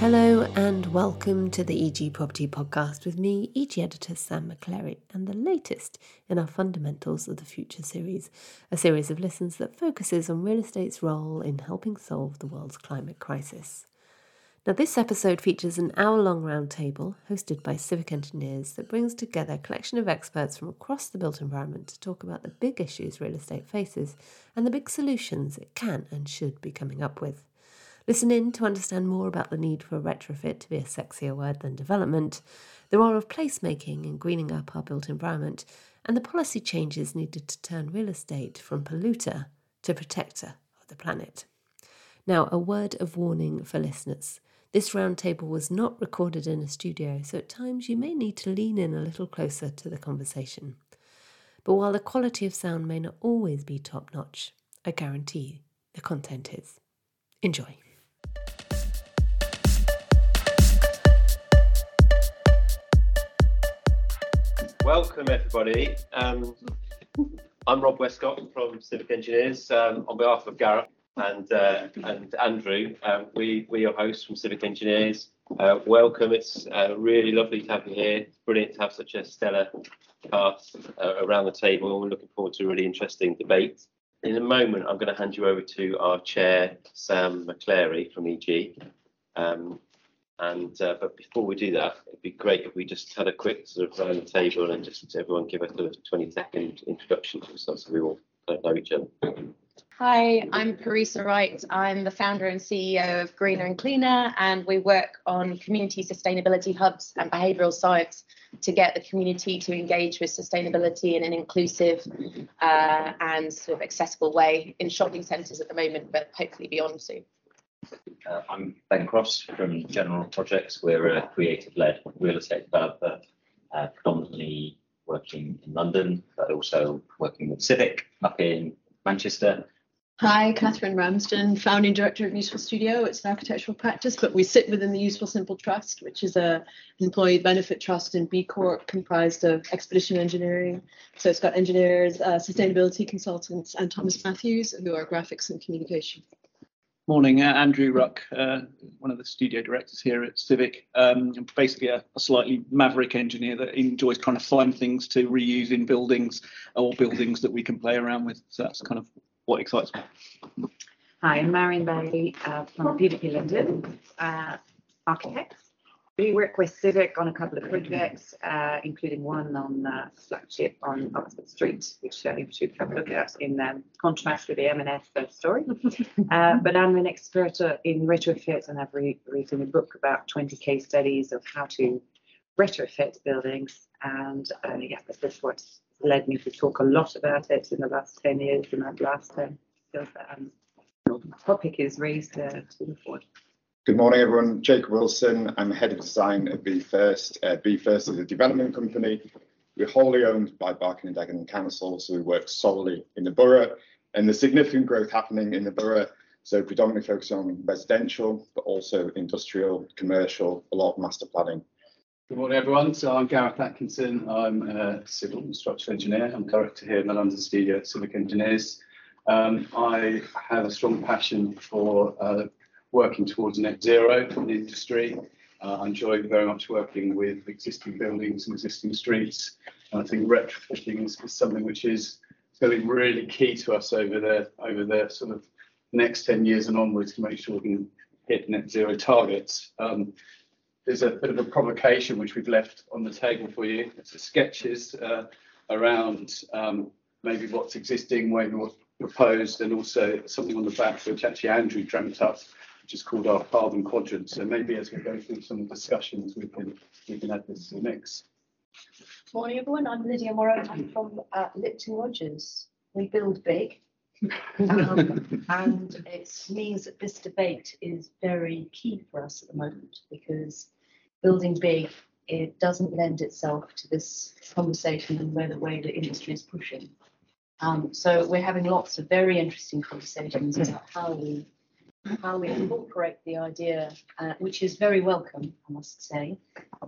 Hello and welcome to the EG Property Podcast with me, EG editor Sam McClary, and the latest in our Fundamentals of the Future series, a series of lessons that focuses on real estate's role in helping solve the world's climate crisis. Now, this episode features an hour long roundtable hosted by civic engineers that brings together a collection of experts from across the built environment to talk about the big issues real estate faces and the big solutions it can and should be coming up with. Listen in to understand more about the need for retrofit to be a sexier word than development, the role of placemaking in greening up our built environment, and the policy changes needed to turn real estate from polluter to protector of the planet. Now, a word of warning for listeners. This roundtable was not recorded in a studio, so at times you may need to lean in a little closer to the conversation. But while the quality of sound may not always be top notch, I guarantee you the content is. Enjoy. Welcome, everybody. Um, I'm Rob Westcott from Civic Engineers. Um, on behalf of Gareth and uh, and Andrew, um, we we are hosts from Civic Engineers. Uh, welcome. It's uh, really lovely to have you here. It's brilliant to have such a stellar cast uh, around the table. We're looking forward to a really interesting debate. In a moment, I'm going to hand you over to our chair, Sam McClary from EG. Um, and uh, but before we do that, it'd be great if we just had a quick sort of round the table and just everyone give us a sort of 20 second introduction to themselves so we all know each other. Hi, I'm Carissa Wright. I'm the founder and CEO of Greener and Cleaner, and we work on community sustainability hubs and behavioural science to get the community to engage with sustainability in an inclusive uh, and sort of accessible way in shopping centres at the moment, but hopefully beyond soon. Uh, I'm Ben Cross from General Projects. We're a creative-led real estate developer, uh, predominantly working in London, but also working with Civic up in Manchester. Hi, Catherine Ramsden, founding director of Useful Studio. It's an architectural practice, but we sit within the Useful Simple Trust, which is a employee benefit trust in B Corp comprised of expedition engineering. So it's got engineers, uh, sustainability consultants, and Thomas Matthews, who are graphics and communication. Morning, uh, Andrew Ruck, uh, one of the studio directors here at Civic. Um, I'm basically a, a, slightly maverick engineer that enjoys trying to find things to reuse in buildings or buildings that we can play around with. So that's kind of what excites me. Hi, I'm Marion Baeli uh, from PDP London, uh, architect. We work with Civic on a couple of projects, uh, including one on uh, flagship on Oxford Street, which uh, you should have a look at in um, contrast with the M&S story. uh, but I'm an expert uh, in retrofit and I've re- written a book about 20 case studies of how to retrofit buildings. And uh, yeah, this is what's led me to talk a lot about it in the last 10 years and that last 10 feels that um, topic is raised uh, to the fore. Good morning, everyone. Jacob Wilson. I'm head of design at Be First. Uh, Be First is a development company. We're wholly owned by Barking and Dagenham Council, so we work solely in the borough. And the significant growth happening in the borough, so predominantly focusing on residential, but also industrial, commercial, a lot of master planning. Good morning, everyone. So I'm Gareth Atkinson. I'm a civil structural engineer. I'm director here in the London studio at Civic Engineers. Um, I have a strong passion for uh, working towards net zero in the industry. Uh, I enjoy very much working with existing buildings and existing streets. And I think retrofitting is, is something which is going to be really key to us over the over the sort of next 10 years and onwards to make sure we can hit net zero targets. Um, there's a bit of a provocation which we've left on the table for you. It's sketches uh, around um, maybe what's existing, maybe what's proposed, and also something on the back which actually Andrew dreamt up, which is called our carbon quadrant. So maybe as we go through some discussions, we can we can add this to the mix. Morning, everyone. I'm Lydia Morrow. I'm from uh, Lipton Rogers. We build big. um, and it means that this debate is very key for us at the moment because building big it doesn't lend itself to this conversation and where the way the industry is pushing. Um, so we're having lots of very interesting conversations about how we how we incorporate the idea, uh, which is very welcome, I must say.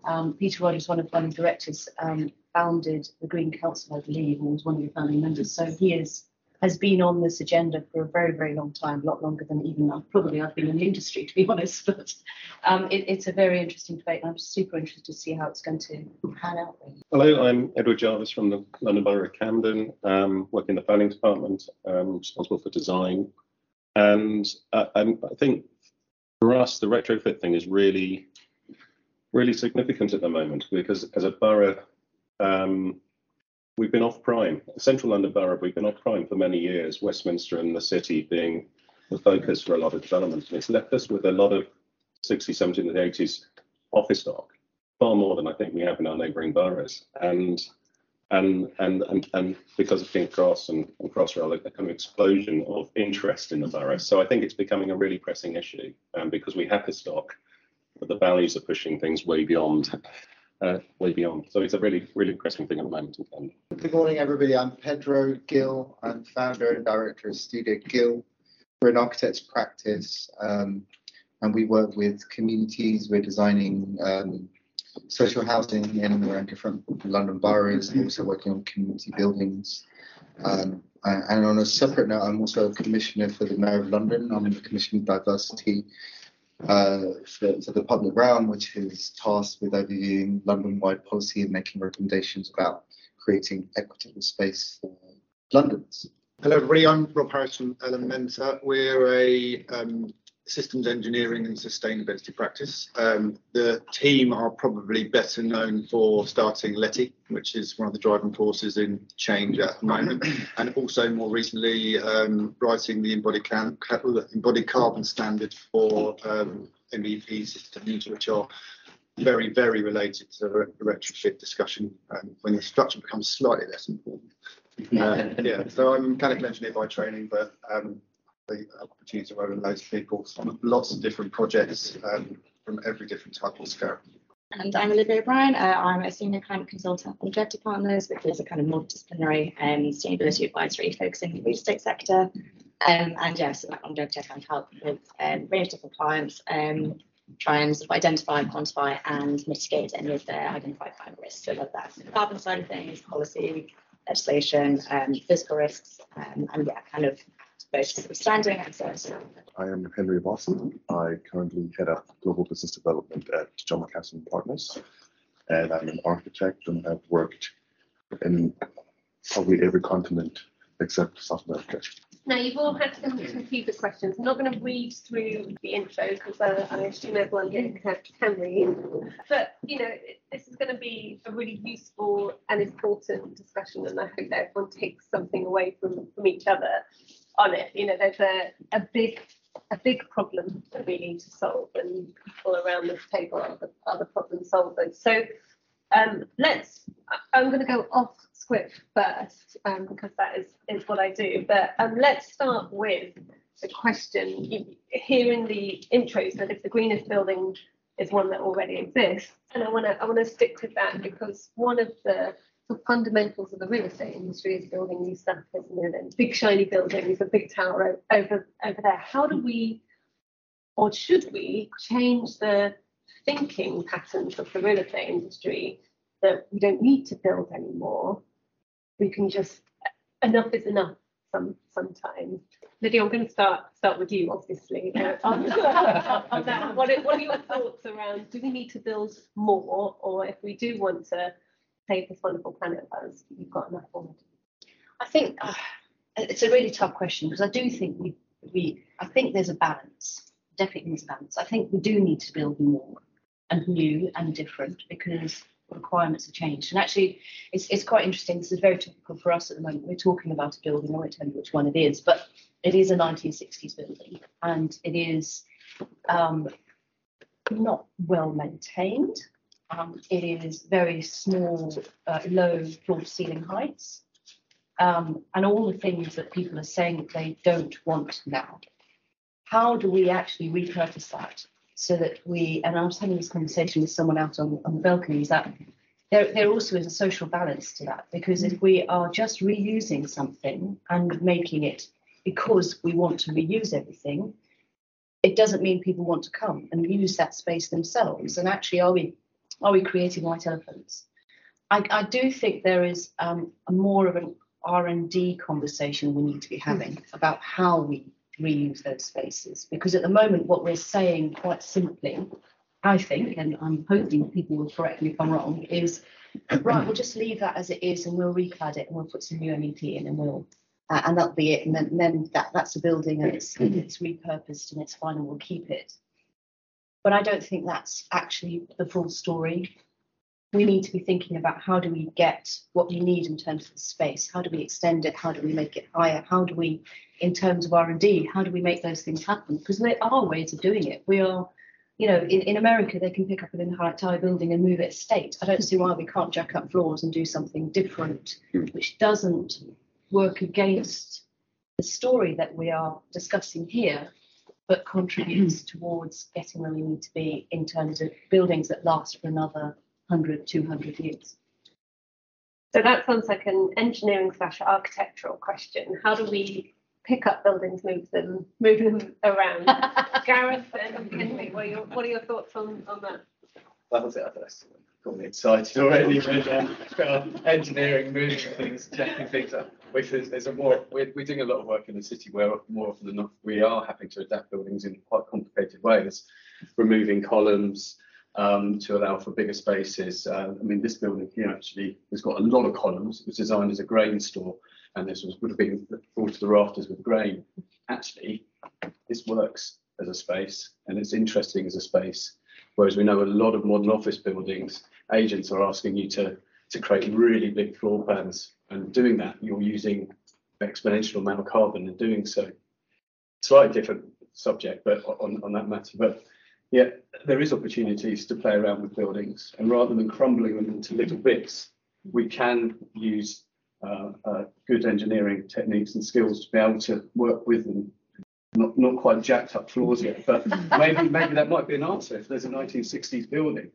Um, Peter Rogers, one of the directors, um, founded the Green Council, I believe, and was one of the founding members. So he is has been on this agenda for a very, very long time, a lot longer than even I've probably I've been in the industry, to be honest. But um, it, it's a very interesting debate, and I'm super interested to see how it's going to pan out. Hello, I'm Edward Jarvis from the London Borough of Camden, um, work in the planning department, um, responsible for design. And uh, I think for us, the retrofit thing is really, really significant at the moment because as a borough, um, we've been off prime. Central London Borough, we've been off prime for many years, Westminster and the city being the focus for a lot of development. And it's left us with a lot of 60s, 70s, and 80s office stock, far more than I think we have in our neighbouring boroughs. And and and and, and because of King Cross and, and Crossrail, a kind of explosion of interest in the borough. So I think it's becoming a really pressing issue um, because we have the stock, but the values are pushing things way beyond uh, way beyond. So it's a really, really interesting thing at the moment. Good morning, everybody. I'm Pedro Gil. I'm founder and director of Studio Gil. We're an architect's practice, um, and we work with communities. We're designing um, social housing in around different London boroughs, and also working on community buildings. Um, and on a separate note, I'm also a commissioner for the Mayor of London. I'm the Commissioner Diversity uh, for, for, the public realm, which is tasked with overviewing London-wide policy and making recommendations about creating equitable space for Londoners. Hello, everybody. I'm Rob Harris from Elementa. We're a um, systems engineering and sustainability practice. Um, the team are probably better known for starting LETI, which is one of the driving forces in change at the moment, and also more recently um, writing the embodied, can, embodied carbon standard for um, MEP systems, which are very, very related to the retrofit discussion um, when the structure becomes slightly less important. Uh, yeah, so I'm a mechanical engineer by training, but um, the opportunity to work with loads of people on lots of different projects um, from every different type of scale. And I'm Olivia O'Brien. Uh, I'm a senior climate consultant for Objective Partners, which is a kind of multidisciplinary um, sustainability advisory focusing on the real estate sector. Um, and yes, at Objective, I help with um, a range of different clients, um, try and sort of identify, quantify, and mitigate any of their identified climate risks. So that's the carbon side of things, policy, legislation, um, physical risks, um, and yeah, kind of both standing and service. I am Henry Boston. I currently head up global business development at John McAslan Partners, and I'm an architect and have worked in probably every continent except South America. Now, you've all had some computer questions. I'm not going to read through the intro because uh, I assume everyone can, can read. But, you know, this is going to be a really useful and important discussion, and I hope that everyone takes something away from, from each other on it. You know, there's a, a big a big problem that we need to solve, and people around this table are the, are the problem solvers. So um, let's. I'm going to go off script first um, because that is is what I do. But um, let's start with the question here in the intro. So if the greenest building is one that already exists, and I want to I want to stick with that because one of the the fundamentals of the real estate industry is building new stuff, isn't it? And big shiny buildings, a big tower over over there. How do we, or should we, change the thinking patterns of the real estate industry that we don't need to build anymore? We can just enough is enough. Some sometimes. Lydia, I'm going to start start with you, obviously. On, on that, what are, what are your thoughts around? Do we need to build more, or if we do want to save this wonderful planet of ours, you've got enough already? I think uh, it's a really tough question because I do think we, we, I think there's a balance. Definitely there's a balance. I think we do need to build more and new and different because requirements have changed. And actually, it's, it's quite interesting. This is very typical for us at the moment. We're talking about a building. I won't tell you which one it is, but it is a 1960s building and it is um, not well maintained. Um, it is very small, uh, low floor to ceiling heights, um, and all the things that people are saying that they don't want now. How do we actually repurpose that so that we, and I was having this conversation with someone out on, on the balcony, is that there, there also is a social balance to that because if we are just reusing something and making it because we want to reuse everything, it doesn't mean people want to come and use that space themselves. And actually, are we are we creating white elephants? I, I do think there is um, a more of an R and D conversation we need to be having about how we reuse those spaces. Because at the moment, what we're saying quite simply, I think, and I'm hoping people will correct me if I'm wrong, is right, we'll just leave that as it is and we'll reclad it and we'll put some new MEP in and we'll uh, and that'll be it. And then, then that that's a building and it's it's repurposed and it's fine and we'll keep it. But I don't think that's actually the full story. We need to be thinking about how do we get what we need in terms of the space? How do we extend it? How do we make it higher? How do we, in terms of R and D, how do we make those things happen? Because there are ways of doing it. We are, you know, in, in America they can pick up an entire building and move it state. I don't see why we can't jack up floors and do something different, hmm. which doesn't work against the story that we are discussing here, but contributes towards getting where we need to be in terms of buildings that last for another 100, 200 years. So that sounds like an engineering slash architectural question. How do we pick up buildings, move them, move them around? Gareth and Henry, what are your, what are your thoughts on, on that? That was it. That's got me excited already with uh, engineering, moving things, checking things up. Which is a more we're, we're doing a lot of work in the city where more often than not we are having to adapt buildings in quite complicated ways, removing columns um, to allow for bigger spaces. Uh, I mean, this building here actually has got a lot of columns. It was designed as a grain store, and this was would have been brought to the rafters with grain. Actually, this works as a space, and it's interesting as a space. Whereas we know a lot of modern office buildings, agents are asking you to to create really big floor plans, and doing that, you're using exponential amount of carbon in doing so. Slightly different subject, but on, on that matter. But yeah, there is opportunities to play around with buildings, and rather than crumbling them into little bits, we can use uh, uh, good engineering techniques and skills to be able to work with them. Not, not quite jacked up floors yet, but maybe maybe that might be an answer if there's a 1960s building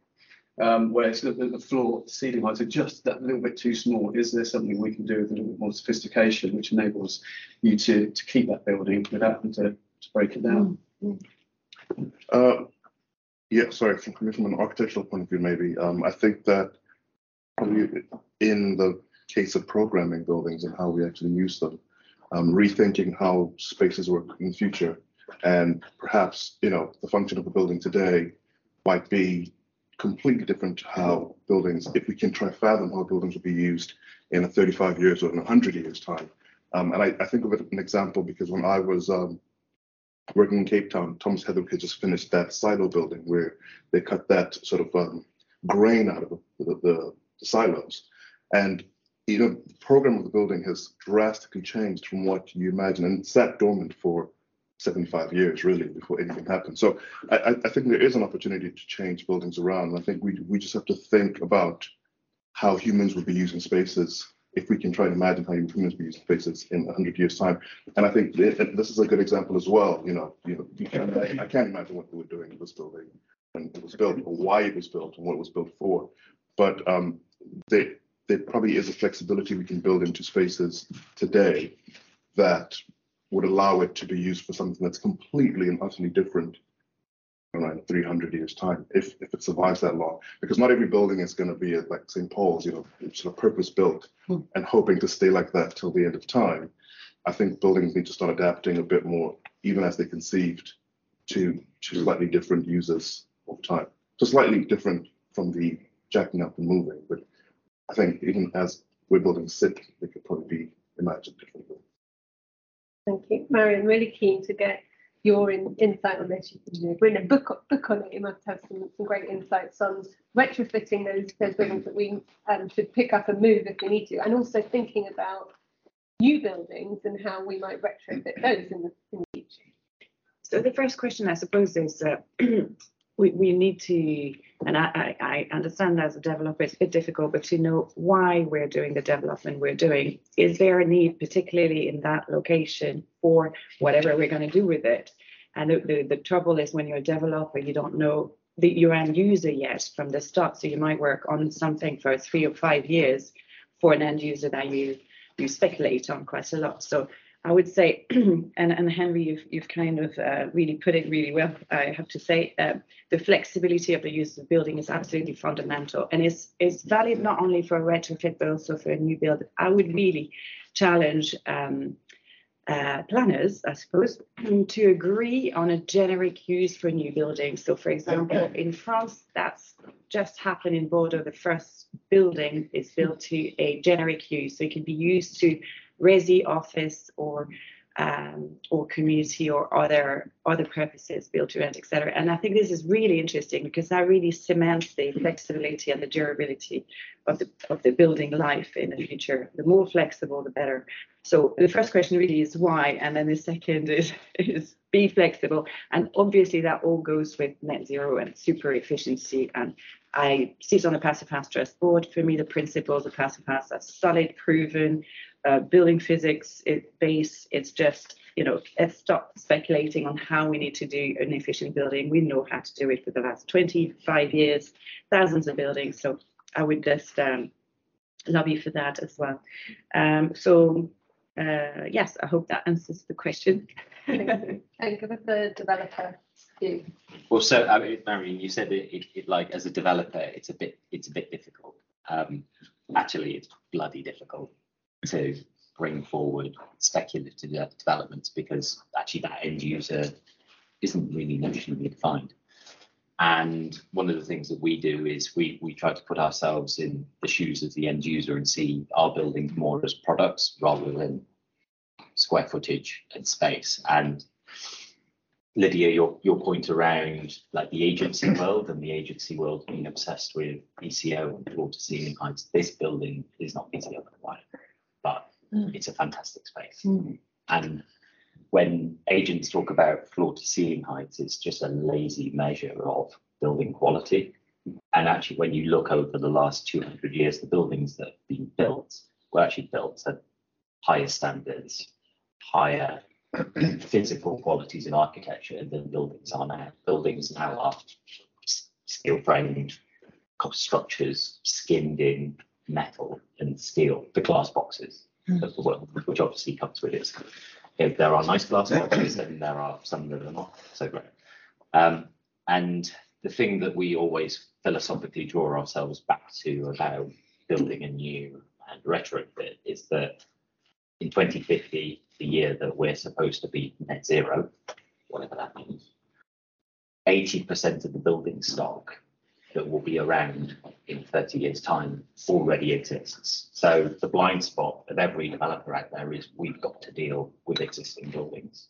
um, where it's the, the floor ceiling heights are just that little bit too small. Is there something we can do with a little bit more sophistication, which enables you to to keep that building without having to, to break it down? Uh, yeah, sorry, from, from an architectural point of view, maybe, um, I think that in the case of programming buildings and how we actually use them, um, rethinking how spaces work in the future, and perhaps, you know, the function of a building today might be completely different to how buildings, if we can try fathom how buildings will be used in a 35 years or in 100 years time. Um, and I, I think of it an example because when I was um, working in Cape Town, Thomas Heatherwick had just finished that silo building where they cut that sort of um, grain out of the, the, the, silos. And you know, the program of the building has drastically changed from what you imagine and sat dormant for 75 years really before anything happened. So I, I think there is an opportunity to change buildings around. I think we we just have to think about how humans will be using spaces if we can try and imagine how humans be using spaces in 100 years time. And I think this is a good example as well. You know, you know, you can, I, I can't imagine what they were doing in this building when it was built or why it was built and what it was built for. But um, they, there probably is a flexibility we can build into spaces today that would allow it to be used for something that's completely and utterly different around 300 years time if if it survives that long. Because not every building is going to be like st paul's you know sort of purpose built Hmm. and hoping to stay like that till the end of time. I think buildings need to start adapting a bit more even as they conceived to to slightly different users over time. So slightly different from the jacking up and moving but i think even as we're building sit they could probably be imagined differently Thank you. Marion, really keen to get your in, insight on this. You've written a book, book on it. You must have some, some great insights on retrofitting those, those buildings that we um, should pick up and move if we need to, and also thinking about new buildings and how we might retrofit those in the, in the future. So the first question, I suppose, is uh, we, we need to, and I, I, I understand as a developer, it's a bit difficult, but to know why we're doing the development we're doing. Is there a need, particularly in that location, for whatever we're going to do with it? And the, the, the trouble is when you're a developer, you don't know the, your end user yet from the start. So you might work on something for three or five years for an end user that you you speculate on quite a lot. So I would say, and, and Henry, you've, you've kind of uh, really put it really well, I have to say. Uh, the flexibility of the use of the building is absolutely fundamental and is, is valid not only for a retrofit but also for a new build. I would really challenge um, uh, planners, I suppose, to agree on a generic use for new buildings. So, for example, in France, that's just happened in Bordeaux. The first building is built to a generic use, so it can be used to resi, office, or um, or community or other other purposes, built to rent, etc. And I think this is really interesting because that really cements the flexibility and the durability of the of the building life in the future. The more flexible, the better. So the first question really is why, and then the second is is be flexible. And obviously that all goes with net zero and super efficiency. And I sit on the passive house trust board. For me, the principles of passive house are solid, proven, uh, building physics it, base. It's just, you know, let's stop speculating on how we need to do an efficient building. We know how to do it for the last 25 years, thousands of buildings. So I would just um, lobby for that as well. Um, so uh, yes, I hope that answers the question. and give it the developer view. Well, so I mean, Marion, you said it, it, it, like as a developer, it's a bit it's a bit difficult. Um, actually, it's bloody difficult to bring forward speculative de- developments because actually that end user isn't really notionally defined. And one of the things that we do is we we try to put ourselves in the shoes of the end user and see our buildings more as products rather than square footage and space. And Lydia, your your point around like the agency world and the agency world being obsessed with ECO and floor to ceiling heights. This building is not ECO but Mm. it's a fantastic space. Mm. And when agents talk about floor to ceiling heights, it's just a lazy measure of building quality. And actually, when you look over the last 200 years, the buildings that have been built were actually built at higher standards, higher physical qualities in architecture than buildings are now. Buildings now are steel framed structures skinned in metal and steel, the glass boxes of the world, which obviously comes with it. If there are nice glass boxes, then there are some that are not so great. Um, and the thing that we always philosophically draw ourselves back to about building a new and retrofit is that in 2050, the year that we're supposed to be net zero, whatever that means, 80% of the building stock that will be around in 30 years' time already exists. So the blind spot of every developer out there is we've got to deal with existing buildings.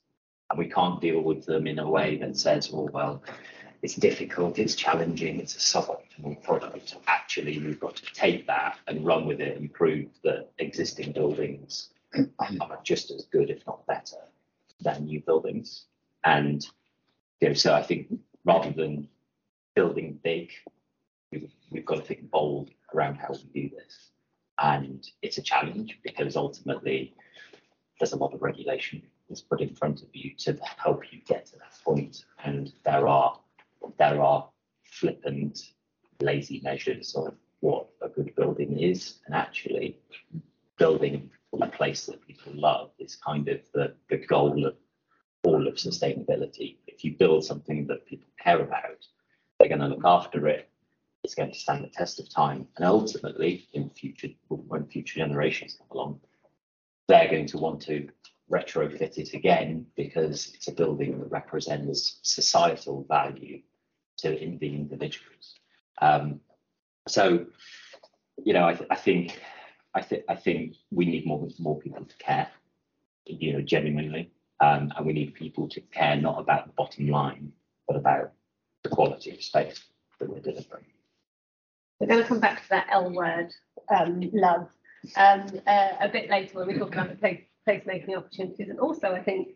And we can't deal with them in a way that says, oh, well, it's difficult, it's challenging, it's a suboptimal product. Actually, we've got to take that and run with it and prove that existing buildings are just as good, if not better, than new buildings. And you know, so I think rather than building big, we've, got to think bold around how we do this. And it's a challenge because ultimately there's a lot of regulation that's put in front of you to help you get to that point. And there are there are flippant, lazy measures of what a good building is, and actually building a place that people love is kind of the, the goal of all of sustainability. If you build something that people care about, they're going to look after it. It's going to stand the test of time, and ultimately, in future when future generations come along, they're going to want to retrofit it again because it's a building that represents societal value to the individuals. Um, so, you know, I, th- I think I think I think we need more more people to care, you know, genuinely, um, and we need people to care not about the bottom line, but about the quality of space that we're delivering. We're going to come back to that L word, um, love, um, uh, a bit later when we talk about the place, placemaking opportunities, and also I think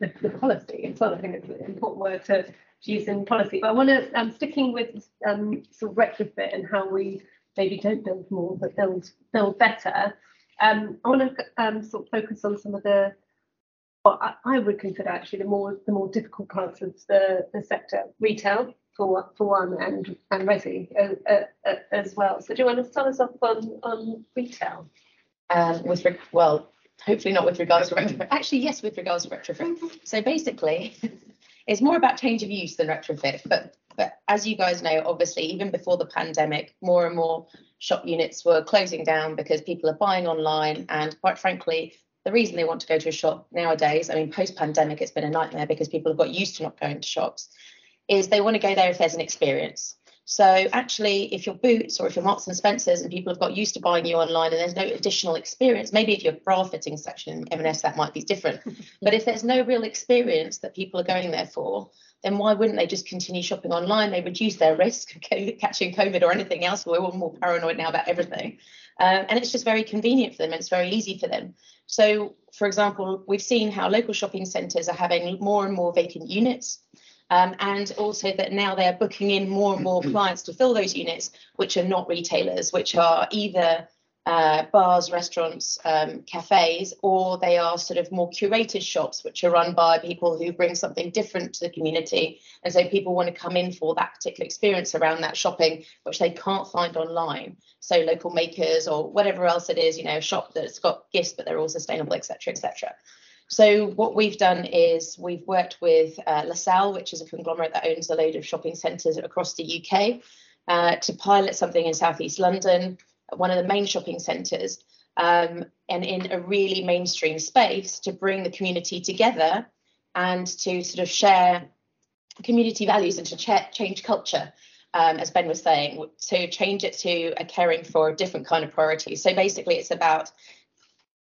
the, the policy as well. I think it's an important word to, to use in policy. But I want to, um, sticking with um, sort of retrofit and how we maybe don't build more but build build better. Um, I want to um, sort of focus on some of the what I, I would consider actually the more the more difficult parts of the, the sector, retail for for one, and and resi uh, uh, uh, as well. So do you want to start us off on on retail? um, with well, hopefully not with regards to retrofit. Actually, yes, with regards to retrofit. So basically, it's more about change of use than retrofit. But But as you guys know, obviously, even before the pandemic, more and more shop units were closing down because people are buying online. And quite frankly, the reason they want to go to a shop nowadays, I mean, post pandemic, it's been a nightmare because people have got used to not going to shops, is they want to go there if there's an experience. So actually, if you're Boots or if you're Marks and Spencers and people have got used to buying you online and there's no additional experience, maybe if you're bra fitting section in M&S, that might be different. but if there's no real experience that people are going there for, then why wouldn't they just continue shopping online? They reduce their risk of catching COVID or anything else. We're all more paranoid now about everything. Um, and it's just very convenient for them and it's very easy for them. So, for example, we've seen how local shopping centres are having more and more vacant units. Um, and also that now they're booking in more and more clients to fill those units, which are not retailers, which are either uh, bars, restaurants, um, cafes, or they are sort of more curated shops, which are run by people who bring something different to the community. And so people want to come in for that particular experience around that shopping, which they can't find online. So local makers or whatever else it is, you know, a shop that's got gifts, but they're all sustainable, etc., etc. So what we've done is we've worked with uh, LaSalle, which is a conglomerate that owns a load of shopping centres across the UK, uh, to pilot something in southeast London, one of the main shopping centres, um, and in a really mainstream space to bring the community together and to sort of share community values and to ch- change culture. Um, as Ben was saying, to change it to a caring for a different kind of priority. So basically, it's about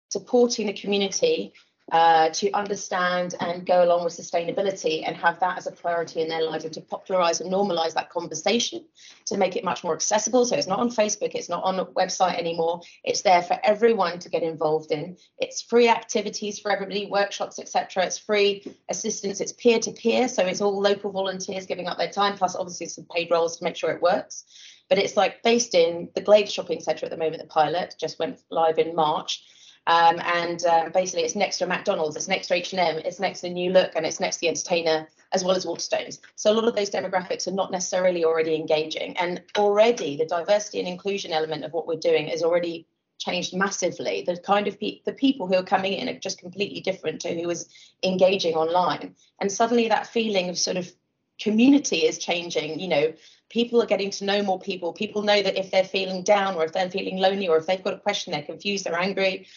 supporting the community uh, to understand and go along with sustainability and have that as a priority in their lives and to popularize and normalize that conversation to make it much more accessible. So it's not on Facebook, it's not on a website anymore. It's there for everyone to get involved in. It's free activities for everybody, workshops, etc. It's free assistance, it's peer to peer. So it's all local volunteers giving up their time, plus obviously some paid roles to make sure it works. But it's like based in the Glade Shopping Centre at the moment, the pilot just went live in March um, and uh, basically, it's next to McDonald's, it's next to H&M, it's next to New Look, and it's next to the Entertainer, as well as Waterstones. So a lot of those demographics are not necessarily already engaging, and already the diversity and inclusion element of what we're doing is already changed massively. The kind of pe- the people who are coming in are just completely different to who is engaging online, and suddenly that feeling of sort of community is changing. You know, people are getting to know more people. People know that if they're feeling down or if they're feeling lonely or if they've got a question, they're confused, they're angry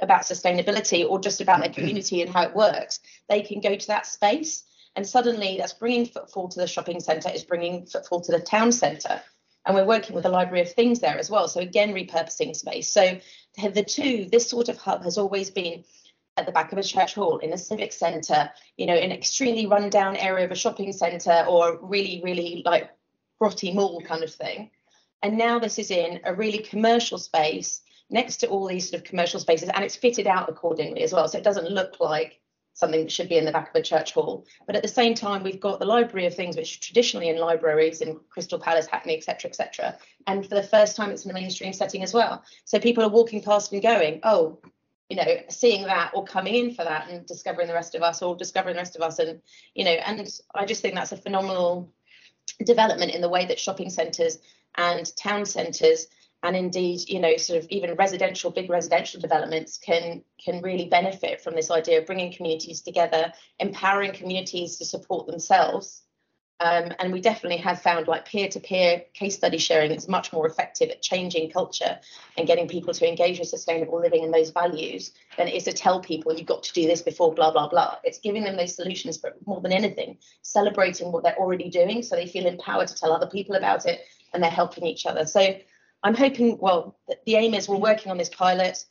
about sustainability or just about their community and how it works, they can go to that space. And suddenly that's bringing footfall to the shopping centre, is bringing footfall to the town centre. And we're working with the Library of Things there as well. So again, repurposing space. So the two, this sort of hub has always been at the back of a church hall, in a civic centre, you know, in an extremely rundown area of a shopping centre, or really, really like grotty mall kind of thing. And now this is in a really commercial space next to all these sort of commercial spaces, and it's fitted out accordingly as well. So it doesn't look like something that should be in the back of a church hall. But at the same time, we've got the library of things which traditionally in libraries in Crystal Palace, Hackney, etc., etc. And for the first time, it's in a mainstream setting as well. So people are walking past and going, oh, you know, seeing that or coming in for that and discovering the rest of us or discovering the rest of us. And, you know, and I just think that's a phenomenal development in the way that shopping centres and town centres and indeed you know sort of even residential big residential developments can can really benefit from this idea of bringing communities together empowering communities to support themselves um, and we definitely have found like peer-to-peer case study sharing is much more effective at changing culture and getting people to engage with sustainable living and those values than it is to tell people you've got to do this before blah blah blah. It's giving them those solutions, but more than anything, celebrating what they're already doing so they feel empowered to tell other people about it and they're helping each other. So I'm hoping, well, the aim is we're working on this pilot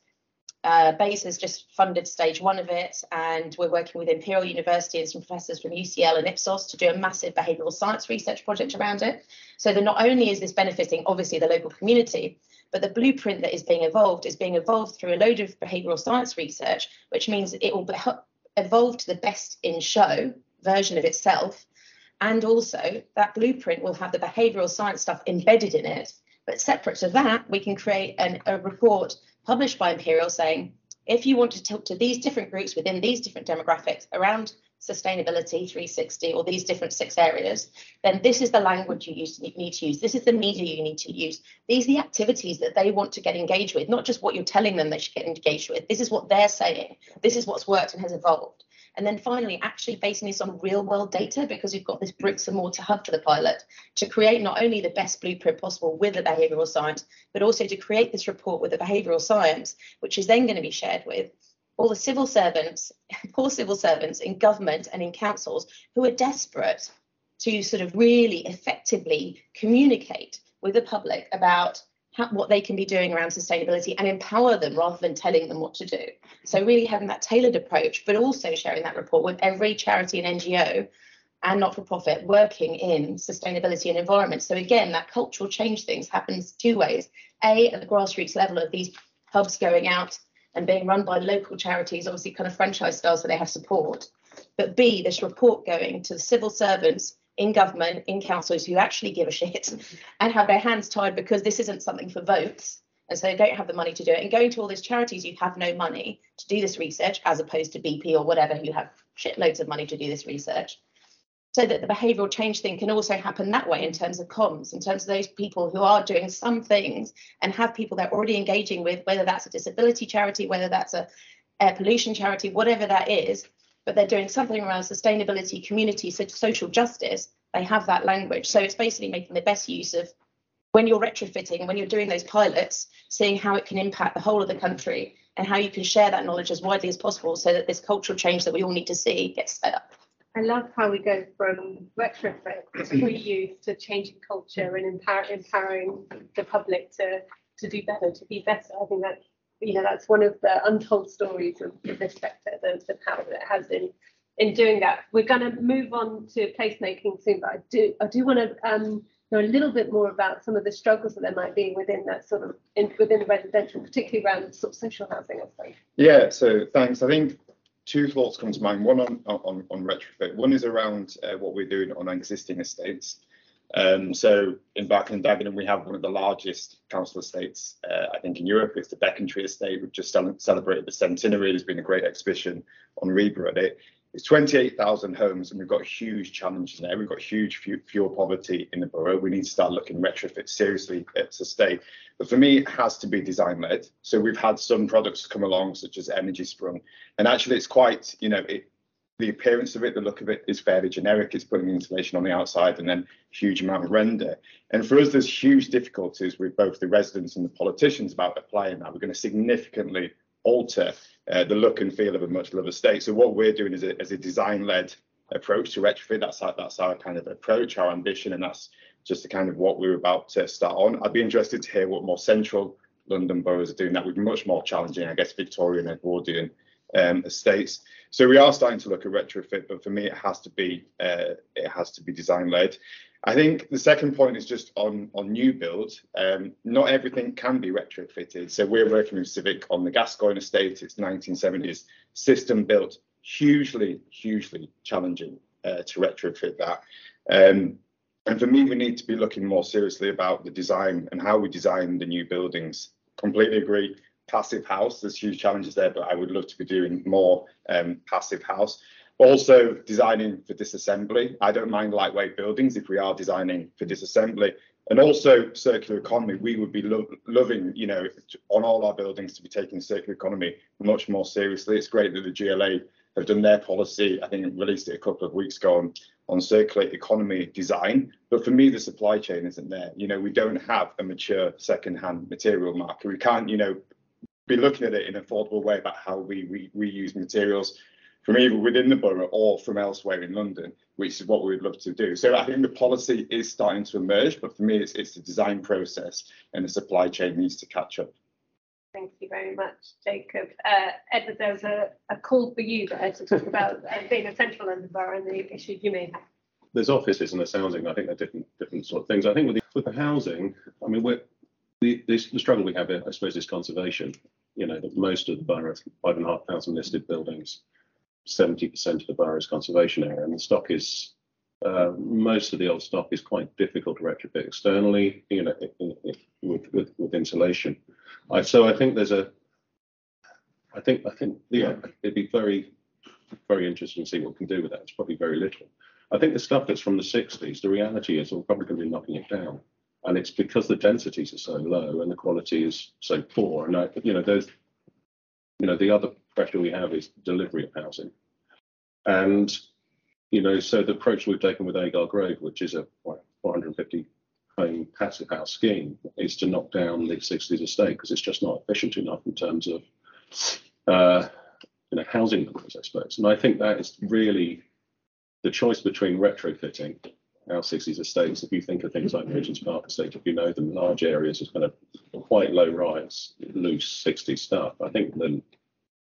uh, has just funded stage one of it, and we're working with Imperial University and some professors from UCL and Ipsos to do a massive behavioural science research project around it. So that not only is this benefiting, obviously, the local community, but the blueprint that is being evolved is being evolved through a load of behavioural science research, which means it will evolve to the best in show version of itself. And also, that blueprint will have the behavioural science stuff embedded in it. But separate to that, we can create an, a report published by Imperial saying if you want to talk to these different groups within these different demographics around sustainability 360 or these different six areas, then this is the language you use, need to use. This is the media you need to use. These are the activities that they want to get engaged with, not just what you're telling them they should get engaged with. This is what they're saying. This is what's worked and has evolved. And then finally, actually basing this on real world data because we've got this bricks and mortar hub for the pilot to create not only the best blueprint possible with the behavioural science, but also to create this report with the behavioural science, which is then going to be shared with all the civil servants, poor civil servants in government and in councils who are desperate to sort of really effectively communicate with the public about what they can be doing around sustainability and empower them rather than telling them what to do. So really having that tailored approach, but also sharing that report with every charity and NGO and not-for-profit working in sustainability and environment. So again, that cultural change things happens two ways. A, at the grassroots level of these hubs going out and being run by local charities, obviously kind of franchise style, so they have support. But B, this report going to the civil servants in government, in councils who actually give a shit and have their hands tied because this isn't something for votes. And so they don't have the money to do it. And going to all these charities who have no money to do this research, as opposed to BP or whatever, who have shitloads of money to do this research. So that the behavioural change thing can also happen that way in terms of comms, in terms of those people who are doing some things and have people they're already engaging with, whether that's a disability charity, whether that's a air pollution charity, whatever that is, but they're doing something around sustainability, community, social justice, they have that language. So it's basically making the best use of when you're retrofitting, when you're doing those pilots, seeing how it can impact the whole of the country and how you can share that knowledge as widely as possible so that this cultural change that we all need to see gets sped up. I love how we go from retrofit to reuse to changing culture and empower, empowering the public to to do better, to be better. I think that you know that's one of the untold stories of, this sector, the, the power that it has in in doing that. We're going to move on to placemaking soon, but I do I do want to um, know a little bit more about some of the struggles that there might be within that sort of in, within the residential, particularly around sort of social housing, I suppose. Yeah, so thanks. I think two thoughts come to mind. One on on, on retrofit. One is around uh, what we're doing on existing estates. Um, so in Barking and Dagenham, we have one of the largest council estates, uh, I think, in Europe. It's the Becontree Estate. We've just celebrated the centenary. There's been a great exhibition on RIBA at it. It's 28,000 homes, and we've got huge challenges there. We've got huge fuel poverty in the borough. We need to start looking retrofit seriously to stay. But for me, it has to be design led. So we've had some products come along, such as Energiesprong, and actually, it's quite, you know, it, the appearance of it, the look of it is fairly generic. It's putting insulation on the outside and then huge amount of render. And for us, there's huge difficulties with both the residents and the politicians about applying that. We're going to significantly alter uh, the look and feel of a much loved estate. So what we're doing is a, is a design-led approach to retrofit. That's our, that's our kind of approach, our ambition, and that's just the kind of what we're about to start on. I'd be interested to hear what more central London boroughs are doing. That would be much more challenging, I guess, Victorian, and Edwardian um, estates. So we are starting to look at retrofit, but for me, it has to be uh, it has to be design led. I think the second point is just on on new build. Um, not everything can be retrofitted. So we're working with Civic on the Gascoigne estate. It's 1970s system built, hugely hugely challenging uh, to retrofit that. Um, and for me, we need to be looking more seriously about the design and how we design the new buildings. Completely agree passive house. There's huge challenges there, but I would love to be doing more um, passive house. Also, designing for disassembly. I don't mind lightweight buildings if we are designing for disassembly. And also circular economy. We would be lo loving, you know, on all our buildings to be taking circular economy much more seriously. It's great that the GLA have done their policy. I think released it a couple of weeks ago on, on circular economy design. But for me, the supply chain isn't there. You know, we don't have a mature second-hand material market. We can't, you know, be looking at it in a affordable way about how we re- reuse materials from either within the borough or from elsewhere in London, which is what we would love to do. So I think the policy is starting to emerge, but for me, it's, it's the design process and the supply chain needs to catch up. Thank you very much, Jacob. Uh, Edward, there's a, a call for you there to talk about uh, being a central London borough and the issues you may have. There's offices and there's housing. I think they're different, different sort of things. I think with the, with the housing, I mean, we're the, the, the struggle we have, I suppose, is conservation. You know, most of the borough, five and a half thousand listed buildings, 70% of the borough's conservation area, and the stock is uh, most of the old stock is quite difficult to retrofit externally, you know, with, with, with insulation. I, so I think there's a, I think I think yeah, it'd be very very interesting to see what we can do with that. It's probably very little. I think the stuff that's from the 60s, the reality is we're probably going to be knocking it down and it's because the densities are so low and the quality is so poor. And I, you know, those, you know, the other pressure we have is delivery of housing. And, you know, so the approach we've taken with Agar Grove, which is a 450 home passive house scheme, is to knock down the 60s estate because it's just not efficient enough in terms of, uh, you know, housing numbers, I suppose. And I think that is really the choice between retrofitting our 60s estates. If you think of things like Regent's Park Estate, if you know them, large areas of kind of quite low rise, loose 60s stuff. I think the,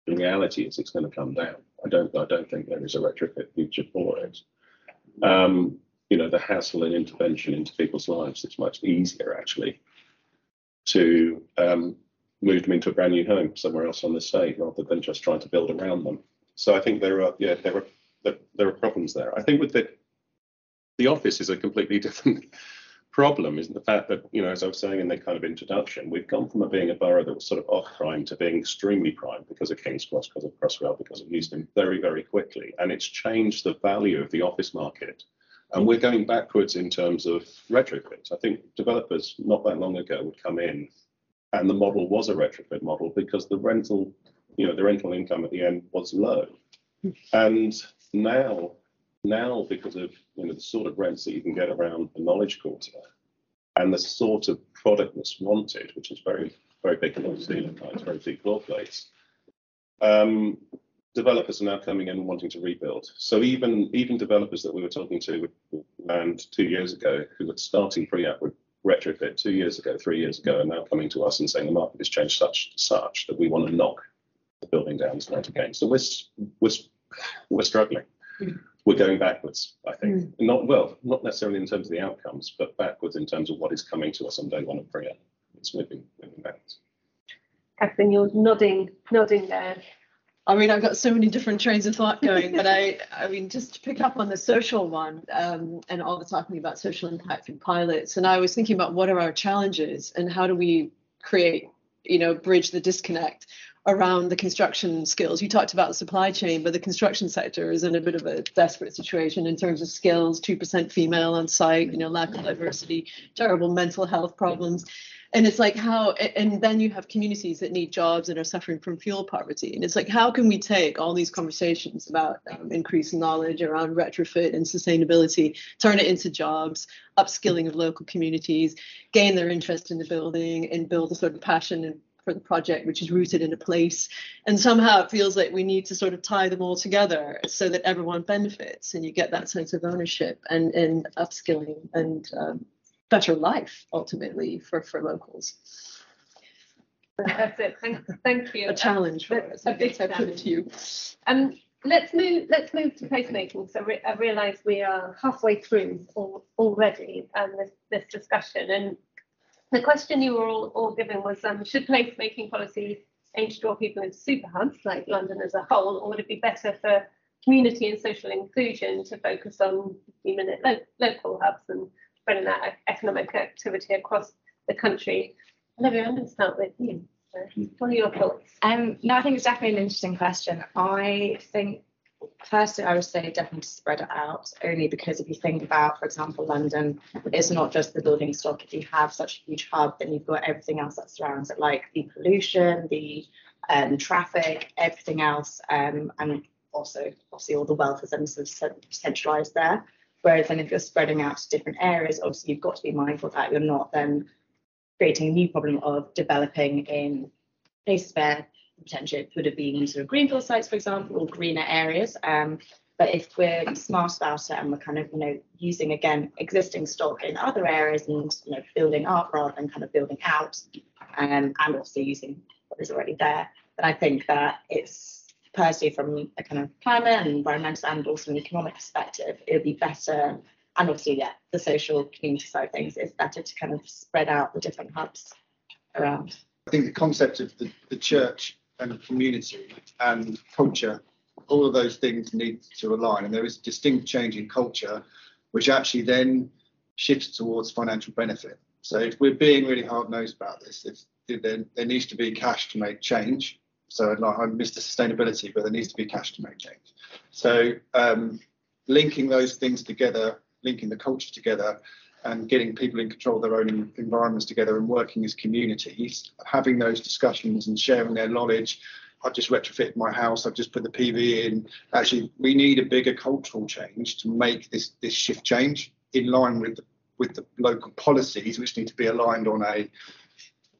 the reality is it's going to come down. I don't I don't think there is a retrofit future for it. Um, you know, the hassle and intervention into people's lives, it's much easier actually to um, move them into a brand new home somewhere else on the estate rather than just trying to build around them. So I think there are yeah there are there, there are problems there. I think with the the office is a completely different problem isn't the fact that, you know, as I was saying in the kind of introduction, we've gone from being a borough that was sort of off prime to being extremely prime because of King's Cross, because of Crossrail, because of Euston very, very quickly. And it's changed the value of the office market. And we're going backwards in terms of retrofits. I think developers not that long ago would come in and the model was a retrofit model because the rental, you know, the rental income at the end was low. And now now because of you know the sort of rents that you can get around the knowledge quarter and the sort of product that's wanted, which is very very big floor ceiling heights, very big floor plates. Um, developers are now coming in and wanting to rebuild. So even even developers that we were talking to land two years ago who were starting pre-app with retrofit two years ago, three years ago, are now coming to us and saying the market has changed such such that we want to knock the building down and start again. So we're we're we're struggling we're going backwards, I think. Mm. Not well, not necessarily in terms of the outcomes, but backwards in terms of what is coming to us on day one of pre-app. It's moving, moving backwards. Catherine, you're nodding, nodding there. I mean, I've got so many different trains of thought going, but I, I mean, just to pick up on the social one, um, and all the talking about social impact and pilots, and I was thinking about what are our challenges and how do we create, you know, bridge the disconnect around the construction skills. You talked about the supply chain, but the construction sector is in a bit of a desperate situation in terms of skills, 2% female on site, you know, lack of diversity, terrible mental health problems. And it's like how, and then you have communities that need jobs and are suffering from fuel poverty. And it's like, how can we take all these conversations about um, increasing knowledge around retrofit and sustainability, turn it into jobs, upskilling of local communities, gain their interest in the building, and build a sort of passion and for the project, which is rooted in a place. And somehow it feels like we need to sort of tie them all together so that everyone benefits and you get that sense of ownership and, and upskilling and um, better life ultimately for, for locals. That's it. Thank, thank you. A challenge for us. A big challenge. to you. Um, let's move. Let's move to placemaking. So re- I realise we are halfway through all, already um, this this discussion, and the question you were all, all given was um, should placemaking policy aim to draw people into super hubs like London as a whole, or would it be better for community and social inclusion to focus on 50 minute lo- local hubs and spreading that economic activity across the country? Olivia, I'm going to start with you. what are your thoughts? Um, no, I think it's definitely an interesting question. I think Firstly, I would say definitely spread it out, only because if you think about, for example, London, it's not just the building stock. If you have such a huge hub, then you've got everything else that surrounds it, like the pollution, the um, traffic, everything else, um, and also obviously all the wealth is then sort of centralized there. Whereas then if you're spreading out to different areas, obviously you've got to be mindful that you're not then creating a new problem of developing in places where potentially it could have been sort of greenfield sites, for example, or greener areas. Um, but if we're smart about it and we're kind of, you know, using again existing stock in other areas and you know building up rather than kind of building out, um, and also using what is already there, then I think that it's personally from a kind of climate and environmental and also an economic perspective, it would be better. And obviously, yeah, the social community side of things, it's better to kind of spread out the different hubs around. I think the concept of the, the church and community and culture, all of those things need to align. And there is a distinct change in culture, which actually then shifts towards financial benefit. So if we're being really hard nosed about this, if there, there needs to be cash to make change. So like I missed the sustainability, but there needs to be cash to make change. So um, linking those things together, linking the culture together, and getting people in control of their own environments together and working as communities, having those discussions and sharing their knowledge I've just retrofitted my house, I've just put the PV in. Actually, we need a bigger cultural change to make this this shift change in line with the, with the local policies, which need to be aligned on a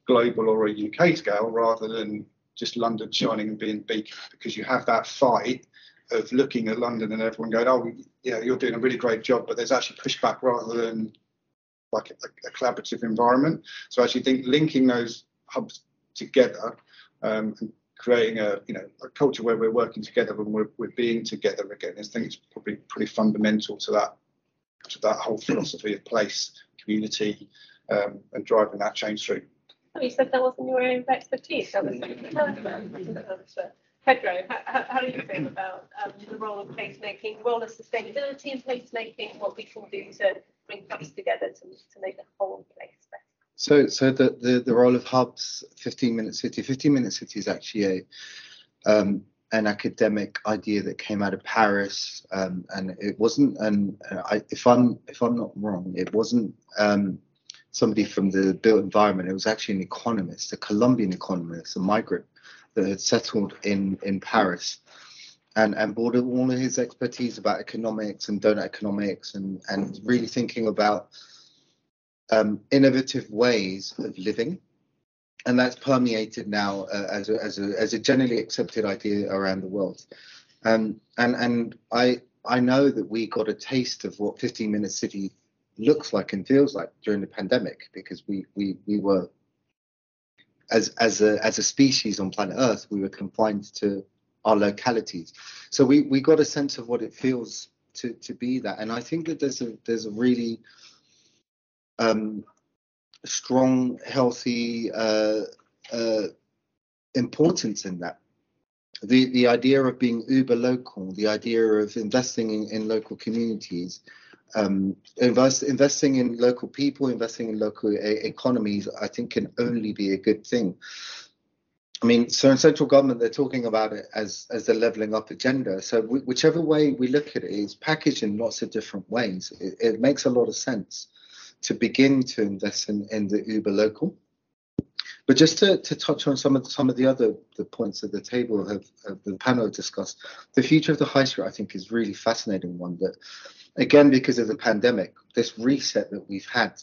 global or a UK scale rather than just London shining and being big. Because you have that fight of looking at London and everyone going, oh, yeah, you're doing a really great job, but there's actually pushback rather than like a, a collaborative environment. So I actually think linking those hubs together um, and creating a you know a culture where we're working together and we're, we're being together again. I think it's probably pretty fundamental to that to that whole philosophy of place, community, um, and driving that change through. Oh, you said that wasn't your area of expertise. That was Pedro, how, how do you feel about um, the role of placemaking, role of sustainability in placemaking, what we can do to bring hubs together to, to make the whole place better? So, so the, the, the role of hubs, 15 minute city, 15 minute city is actually a um, an academic idea that came out of Paris, um, and it wasn't. And I, if I'm if I'm not wrong, it wasn't um, somebody from the built environment. It was actually an economist, a Colombian economist, a migrant that had settled in in Paris, and and brought all of his expertise about economics and donut economics, and and really thinking about um, innovative ways of living, and that's permeated now uh, as a, as a as a generally accepted idea around the world. Um, and and I I know that we got a taste of what 15 minute city looks like and feels like during the pandemic because we we we were as as a as a species on planet Earth we were confined to our localities. So we we got a sense of what it feels to to be that, and I think that there's a there's a really um, strong, healthy uh, uh, importance in that. The the idea of being uber local, the idea of investing in, in local communities, um, invest, investing in local people, investing in local a- economies, I think can only be a good thing. I mean, so in central government, they're talking about it as as the leveling up agenda. So whichever way we look at it, it's packaged in lots of different ways. It, it makes a lot of sense to begin to invest in, in the Uber local. But just to, to touch on some of the, some of the other the points that the table have, have the panel discussed, the future of the high street I think is really fascinating one that again because of the pandemic, this reset that we've had,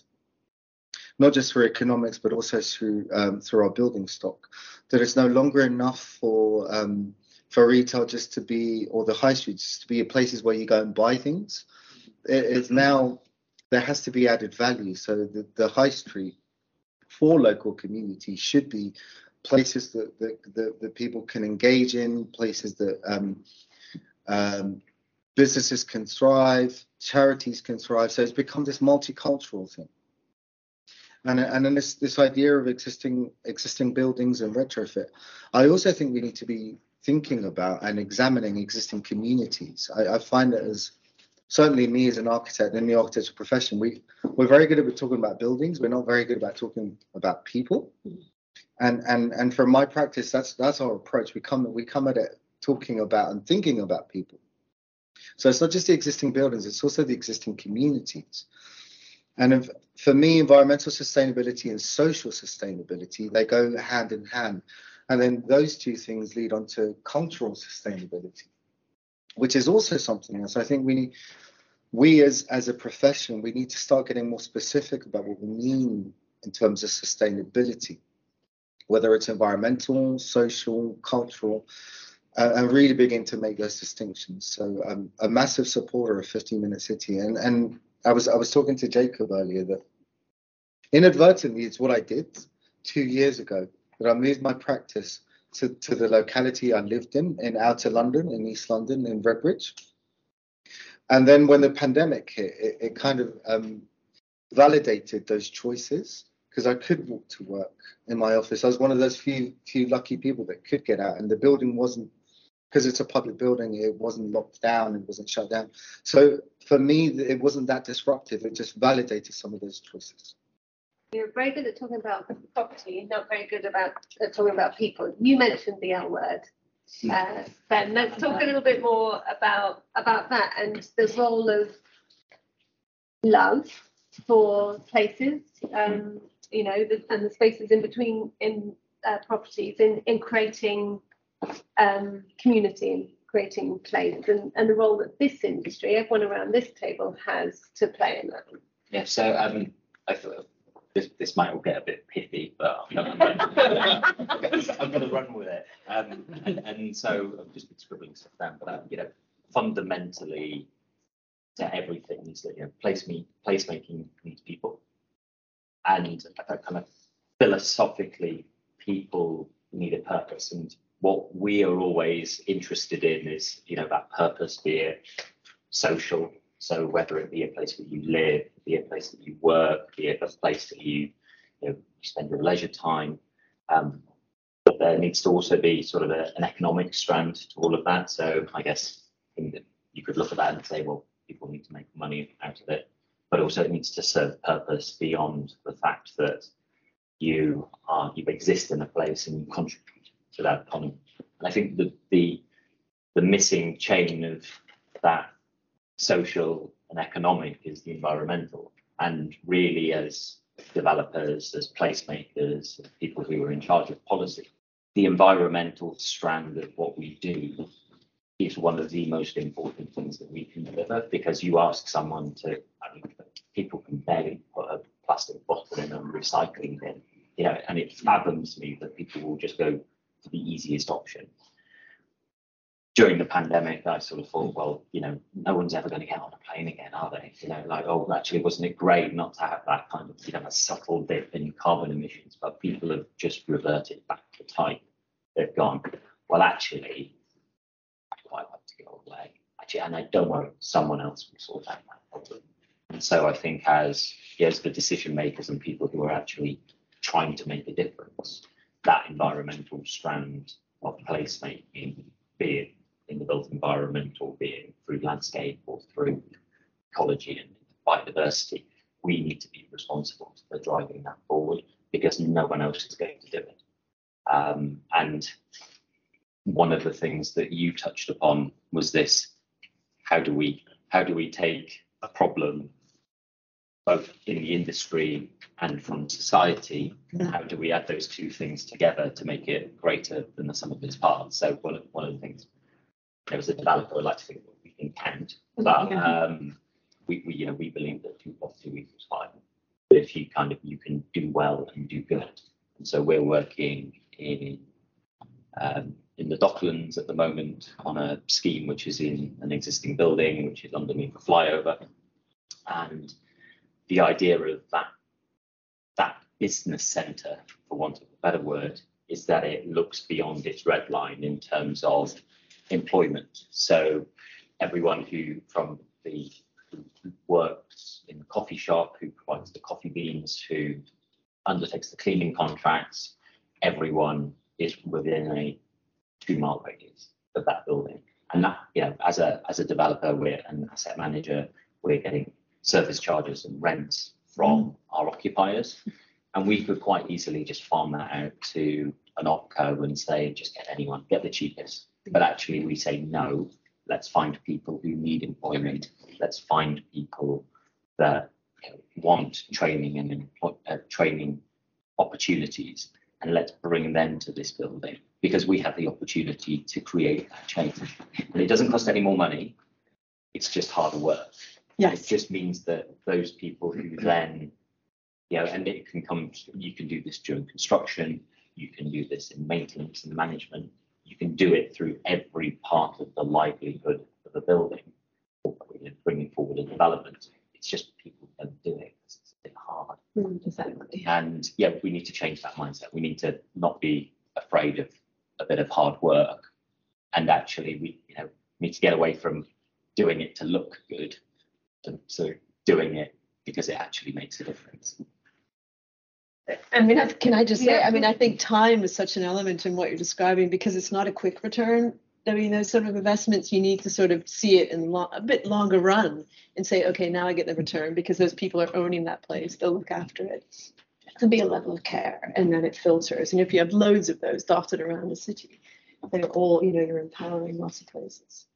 not just for economics but also through um, through our building stock, that it's no longer enough for um, for retail just to be or the high streets to be places where you go and buy things. It is now there has to be added value. So the, the high street for local communities should be places that, that, that, that people can engage in, places that um, um, businesses can thrive, charities can thrive. So it's become this multicultural thing. And, and then this, this idea of existing existing buildings and retrofit. I also think we need to be thinking about and examining existing communities. I, I find that as certainly me as an architect in the architectural profession, we we're very good at talking about buildings. We're not very good about talking about people. And and and from my practice, that's that's our approach. We come we come at it talking about and thinking about people. So it's not just the existing buildings; it's also the existing communities. And if, for me, environmental sustainability and social sustainability they go hand in hand. And then those two things lead on to cultural sustainability which is also something else. I think we we as as a profession we need to start getting more specific about what we mean in terms of sustainability, whether it's environmental, social, cultural, uh, and really begin to make those distinctions. So I'm a massive supporter of 15 Minute City, and and I was I was talking to Jacob earlier that inadvertently it's what I did two years ago that I moved my practice to, to the locality I lived in, in outer London, in East London, in Redbridge. And then when the pandemic hit, it, it kind of um, validated those choices because I could walk to work in my office. I was one of those few few lucky people that could get out, and the building wasn't because it's a public building. It wasn't locked down. It wasn't shut down. So for me, it wasn't that disruptive. It just validated some of those choices. You're very good at talking about property, not very good about uh, talking about people. You mentioned the L word. Uh, ben, let's talk a little bit more about about that and the role of love for places, um, you know, the, and the spaces in between in uh, properties in in creating um, community and creating place and, and the role that this industry, everyone around this table has to play in that. Yeah, so um, I thought this, this might all get a bit pithy, but I'm gonna, run with it. Um, and, and so I've just been scribbling stuff down, but uh, you know, fundamentally, to everything is that you know, place me, placemaking needs people, and I kind of philosophically, people need a purpose, and what we are always interested in is you know that purpose, be it social, so whether it be a place where you live, be a place that you work, be it a place that you, you, know, spend your leisure time. Um, but there needs to also be sort of a, an economic strand to all of that. So I guess you could look at that and say, well, people need to make money out of it, but also it needs to serve purpose beyond the fact that you are you exist in a place and you contribute to that economy. And I think the the the missing chain of that social and economic is the environmental. And really, as developers, as placemakers, as people who are in charge of policy, the environmental strand of what we do is one of the most important things that we can deliver because you ask someone to, I mean, people can barely put a plastic bottle in a recycling bin, you know, and it fathoms me that people will just go for the easiest option during the pandemic, I sort of thought, well, you know, no one's ever going to get on a plane again, are they? You know, like, oh, actually, wasn't it great not to have that kind of, you know, a subtle dip in carbon emissions? But people have just reverted back to type. They've gone, well, actually, I'd quite like to go away. Actually, and I don't worry, someone else will sort out that problem. And so I think as, as the decision makers and people who are actually trying to make a difference, that environmental strand of placemaking, be it in the built environment or being through landscape or through ecology and biodiversity, we need to be responsible for driving that forward because no one else is going to do it. Um, and one of the things that you touched upon was this: how do we how do we take a problem both in the industry and from society? How do we add those two things together to make it greater than the sum of its parts? So one of, one of the things was a developer would like to think that we can count, but um, we, we, you know, we believe that two plus two equals five. But if you kind of, you can do well and do good. And so we're working in, um, in the Docklands at the moment on a scheme which is in an existing building, which is underneath a flyover. And the idea of that, that business centre, for want of a better word, is that it looks beyond its red line in terms of employment. So everyone who from the who works in the coffee shop, who provides the coffee beans, who undertakes the cleaning contracts, everyone is within a two mile radius of that building. And that, you know, as a as a developer, we're an asset manager, we're getting service charges and rents from our occupiers. And we could quite easily just farm that out to an opco and say, just get anyone, get the cheapest. But actually, we say no. Let's find people who need employment. Let's find people that want training and employ, uh, training opportunities, and let's bring them to this building because we have the opportunity to create that change. And it doesn't cost any more money. It's just harder work. Yes. It just means that those people who then, you know, and it can come, you can do this during construction, you can do this in maintenance and management, you can do it through every part of the livelihood of a building, or bringing forward a development. It's just people don't do it. It's a bit hard. Mm, exactly. And yeah, we need to change that mindset. We need to not be afraid of a bit of hard work. And actually, we you know need to get away from doing it to look good, to, to doing it because it actually makes a difference. I mean, can I just say, Yeah. I mean, I think time is such an element in what you're describing because it's not a quick return. I mean, those sort of investments, you need to sort of see it in lo- a bit longer run and say, okay, now I get the return because those people are owning that place. They'll look after it. It can be a level of care and then it filters. And if you have loads of those dotted around the city, they're all, you know, you're empowering lots of places.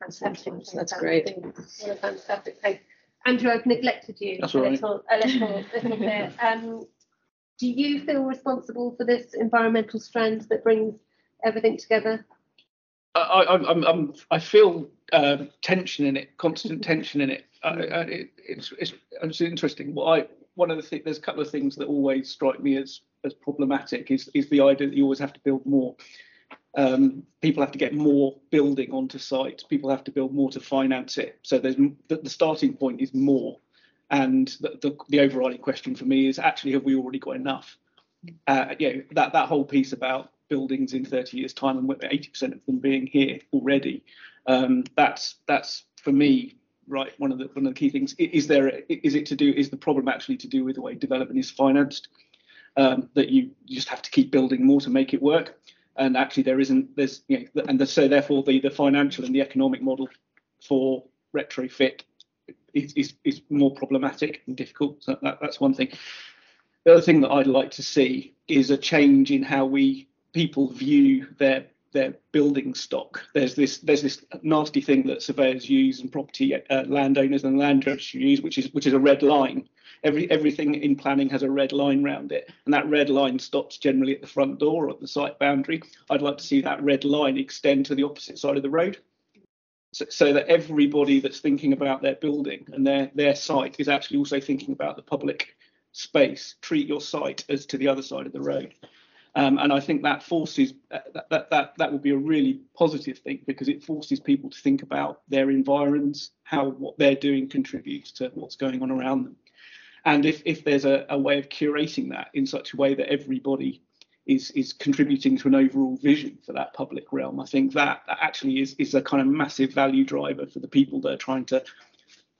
Fantastic. So that's great. What a fantastic thing. Andrew, I've neglected you That's a all right. little, a little, little bit. Um, do you feel responsible for this environmental strand that brings everything together? I, I, I'm, I'm, I feel um, tension in it, constant tension in it. It it's, it's, it's interesting. What I, one of the things, there's a couple of things that always strike me as as problematic is is the idea that you always have to build more. Um, people have to get more building onto site. People have to build more to finance it. So there's the, the starting point is more, and the, the, the overriding question for me is actually have we already got enough? Uh, you know that that whole piece about buildings in 30 years time and 80% of them being here already. Um, that's that's for me right one of the one of the key things. Is there is it to do is the problem actually to do with the way development is financed? Um, that you, just have to keep building more to make it work and actually there isn't there's you know and the, so therefore the the financial and the economic model for retrofit is is, is more problematic and difficult so that, that's one thing the other thing that i'd like to see is a change in how we people view their their building stock. There's this there's this nasty thing that surveyors use and property uh, landowners and land use, which is which is a red line. Every everything in planning has a red line round it, and that red line stops generally at the front door or at the site boundary. I'd like to see that red line extend to the opposite side of the road, so, so that everybody that's thinking about their building and their their site is actually also thinking about the public space. Treat your site as to the other side of the road. Um, and I think that forces uh, that, that that that would be a really positive thing because it forces people to think about their environs, how what they're doing contributes to what's going on around them. And if if there's a, a way of curating that in such a way that everybody is is contributing to an overall vision for that public realm, I think that, that actually is is a kind of massive value driver for the people that are trying to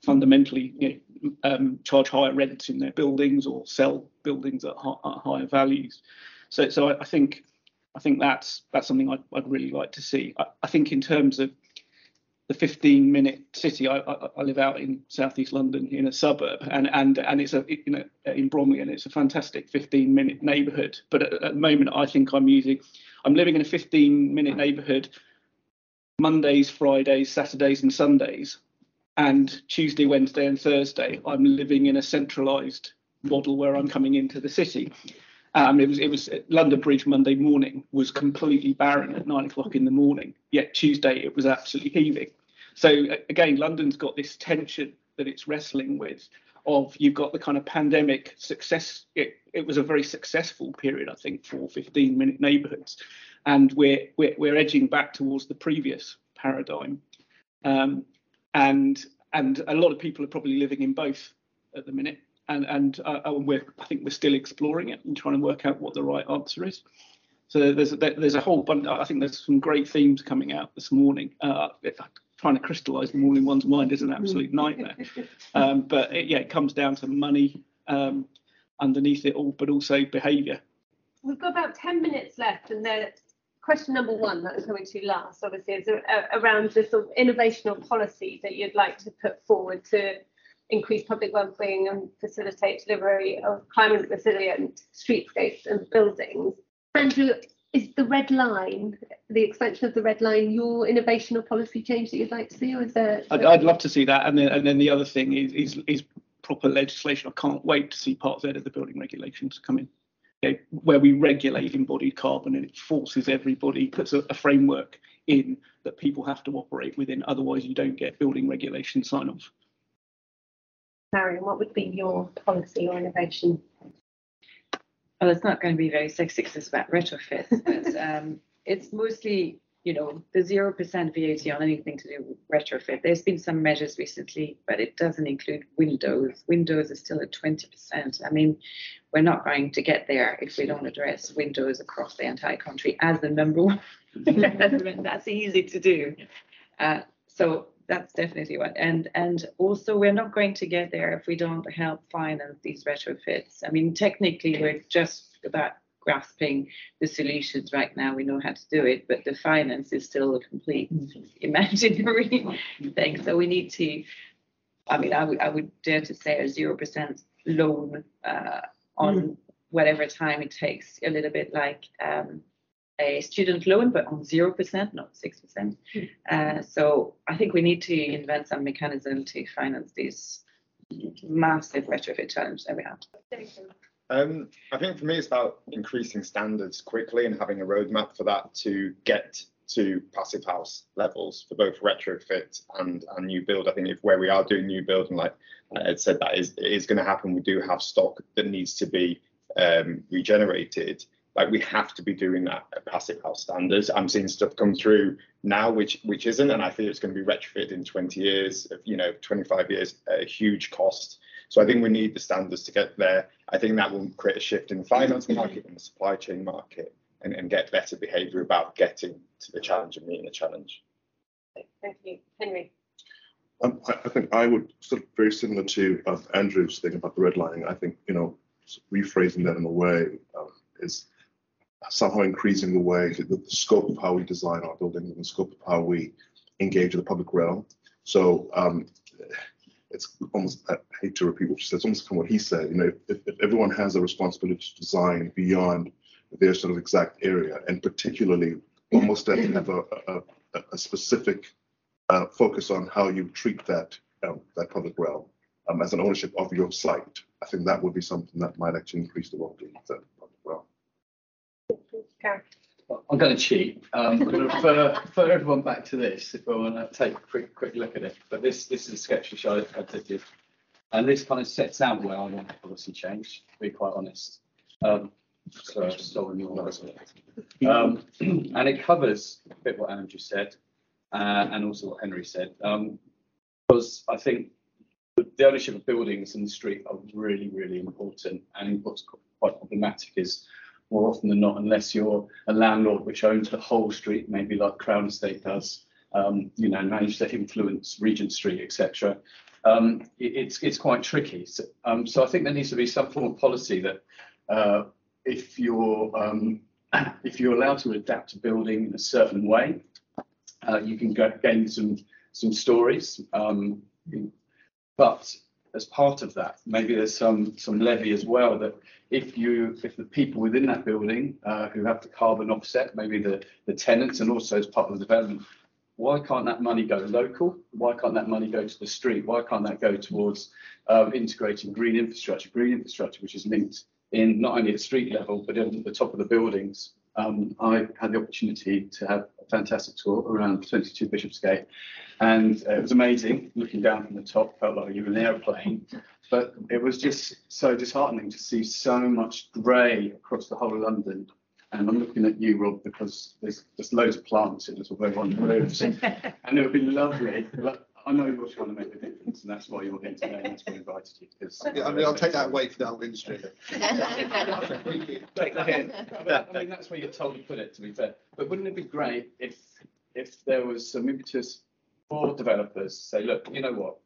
fundamentally you know, um, charge higher rents in their buildings or sell buildings at, at higher values. So, so I, I think I think that's that's something I'd, I'd really like to see. I, I, think in terms of the 15 minute city, I, I, I, live out in southeast London in a suburb, and and and it's a you know in Bromley, and it's a fantastic 15 minute neighbourhood. But at, at the moment, I think I'm using, I'm living in a 15 minute neighbourhood, Mondays, Fridays, Saturdays, and Sundays, and Tuesday, Wednesday, and Thursday, I'm living in a centralised model where I'm coming into the city. Um, it was it was London Bridge Monday morning was completely barren at nine o'clock in the morning. Yet Tuesday it was absolutely heaving. So again, London's got this tension that it's wrestling with. Of you've got the kind of pandemic success. It, it was a very successful period, I think, for 15 minute neighbourhoods, and we're, we're we're edging back towards the previous paradigm. Um, and and a lot of people are probably living in both at the minute and and uh, we're I think we're still exploring it and trying to work out what the right answer is. So there's a, there's a whole bunch. I think there's some great themes coming out this morning. Uh, trying to crystallise them all in one's mind is an absolute nightmare. Um, but it, yeah, it comes down to money um, underneath it all, but also behaviour. We've got about 10 minutes left, and the question number one that was coming to last, obviously, is around the sort of innovation or policy that you'd like to put forward to increase public well-being and facilitate delivery of climate resilient streetscapes and buildings. Andrew, is the red line, the expansion of the red line, your innovation or policy change that you'd like to see, or is there? I'd, I'd love to see that, and then and then the other thing is is, is proper legislation. I can't wait to see Part Z of the building regulations come in, okay, where we regulate embodied carbon and it forces everybody, puts a, a framework in that people have to operate within. Otherwise, you don't get building regulation sign off. Marion, what would be your policy or innovation? Well, it's not going to be very sexist about retrofits, but um, it's mostly, you know, the 0% VAT on anything to do with retrofit. There's been some measures recently, but it doesn't include windows. Windows are still at 20%. I mean, we're not going to get there if we don't address windows across the entire country as the number one. That's easy to do. Uh, so that's definitely what and and also we're not going to get there if we don't help finance these retrofits. I mean technically we're just about grasping the solutions right now. We know how to do it but the finance is still a complete imaginary thing. So we need to i mean i would i would dare to say a zero percent loan uh, on mm. whatever time it takes a little bit like um, a student loan, but on 0%, not 6%. Hmm. Uh, so I think we need to invent some mechanism to finance these massive retrofit challenge that we have. Um, I think for me, it's about increasing standards quickly and having a roadmap for that to get to passive house levels for both retrofit and, and new build. I think if where we are doing new build, and like Ed said, that is is going to happen. We do have stock that needs to be um, regenerated. Like we have to be doing that at passive house standards. I'm seeing stuff come through now, which which isn't, and I feel it's going to be retrofitted in 20 years, you know, 25 years, a huge cost. So I think we need the standards to get there. I think that will create a shift in the finance market and the supply chain market and, and get better behavior about getting to the challenge and meeting the challenge. Thank you, Henry. Um, I, I think I would sort of very similar to uh, Andrew's thing about the redlining. I think you know rephrasing that in a way um, is somehow increasing the way the, the scope of how we design our buildings and the scope of how we engage the public realm. So um, it's almost I hate to repeat what you said. It's almost from what he said. You know, if, if everyone has a responsibility to design beyond their sort of exact area, and particularly almost to have a, a, a specific uh, focus on how you treat that um, that public realm um, as an ownership of your site. I think that would be something that might actually increase the well-being of that realm. I'm going to cheat. Um, I'm going to refer, refer everyone back to this if I want to take a quick quick look at it. But this this is a sketch which I, did, and this kind of sets out where I want the policy change. To be quite honest. Um, so I've stolen your words. Um, and it covers a bit what Andrew said, uh, and also what Henry said. Um, because I think the ownership of buildings in the street are really, really important. And what's quite problematic is more often than not, unless you're a landlord which owns the whole street, maybe like Crown Estate does, um, you know, manage to influence Regent Street, etc. Um, it, it's it's quite tricky. So, um, so I think there needs to be some form of policy that uh, if you're um, if you're allowed to adapt a building in a certain way, uh, you can go, gain some some stories. Um, but as part of that, maybe there's some some levy as well that if you if the people within that building uh, who have the carbon offset, maybe the the tenants and also as part of the development, why can't that money go local? Why can't that money go to the street? Why can't that go towards um, integrating green infrastructure, green infrastructure which is linked in not only at street level but at the top of the buildings? Um, I had the opportunity to have a fantastic tour around 22 Bishopsgate, and uh, it was amazing looking down from the top. Felt like you were in an airplane, but it was just so disheartening to see so much grey across the whole of London. And I'm looking at you, Rob, because there's just loads of plants in this all over on the roofs, and it would be lovely. I know you're trying to make a difference, and that's why you're here today, and that's why I invited you. Because Yeah, I mean, I'll take that away for the whole industry. Take the hint. I mean, that's where you're told to put it, to be fair. But wouldn't it be great if, if there was some impetus for developers to say, look, you know what?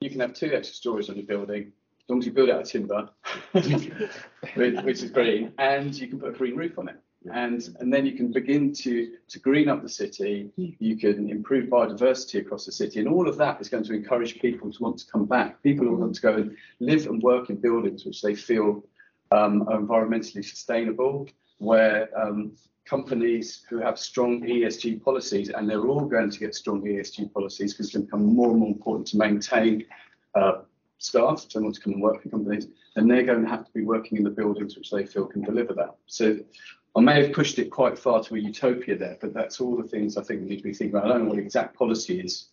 You can have two extra stories on your building, as long as you build it out of timber, which, which is green, and you can put a green roof on it. And, and then you can begin to, to green up the city, you can improve biodiversity across the city, and all of that is going to encourage people to want to come back. People who want to go and live and work in buildings which they feel um, are environmentally sustainable, where um, companies who have strong ESG policies, and they're all going to get strong ESG policies because it's going to become more and more important to maintain uh, staff to want to come and work for companies, and they're going to have to be working in the buildings which they feel can deliver that. So I may have pushed it quite far to a utopia there, but that's all the things I think we need to be thinking about. I don't know what the exact policy is,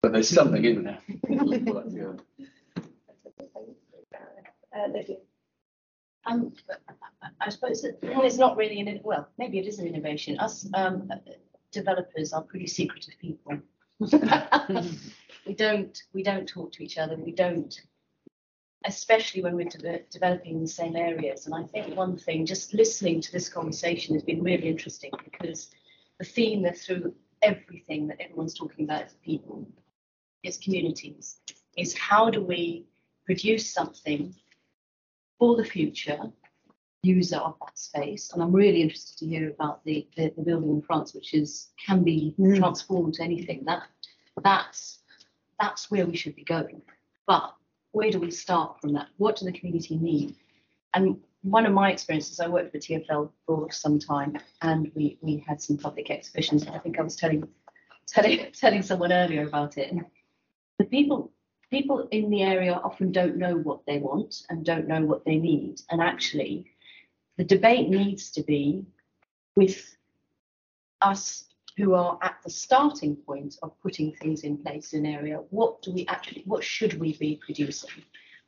but there's something in there. Lydia. Um, I suppose that it's not really an, well, maybe it is an innovation. Us um, developers are pretty secretive people. we don't we don't talk to each other. We don't, especially when we're de- developing in the same areas. And I think one thing, just listening to this conversation has been really interesting because the theme that through everything that everyone's talking about is people, is communities, is how do we produce something for the future user of that space. And I'm really interested to hear about the, the, the building in France, which is can be mm. transformed to anything. That that's that's where we should be going. But where do we start from that? What do the community need? And one of my experiences, I worked for TFL for some time, and we we had some public exhibitions. I think I was telling telling telling someone earlier about it. The people people in the area often don't know what they want and don't know what they need. And actually, the debate needs to be with us who are at the starting point of putting things in place in an area. What do we actually, what should we be producing?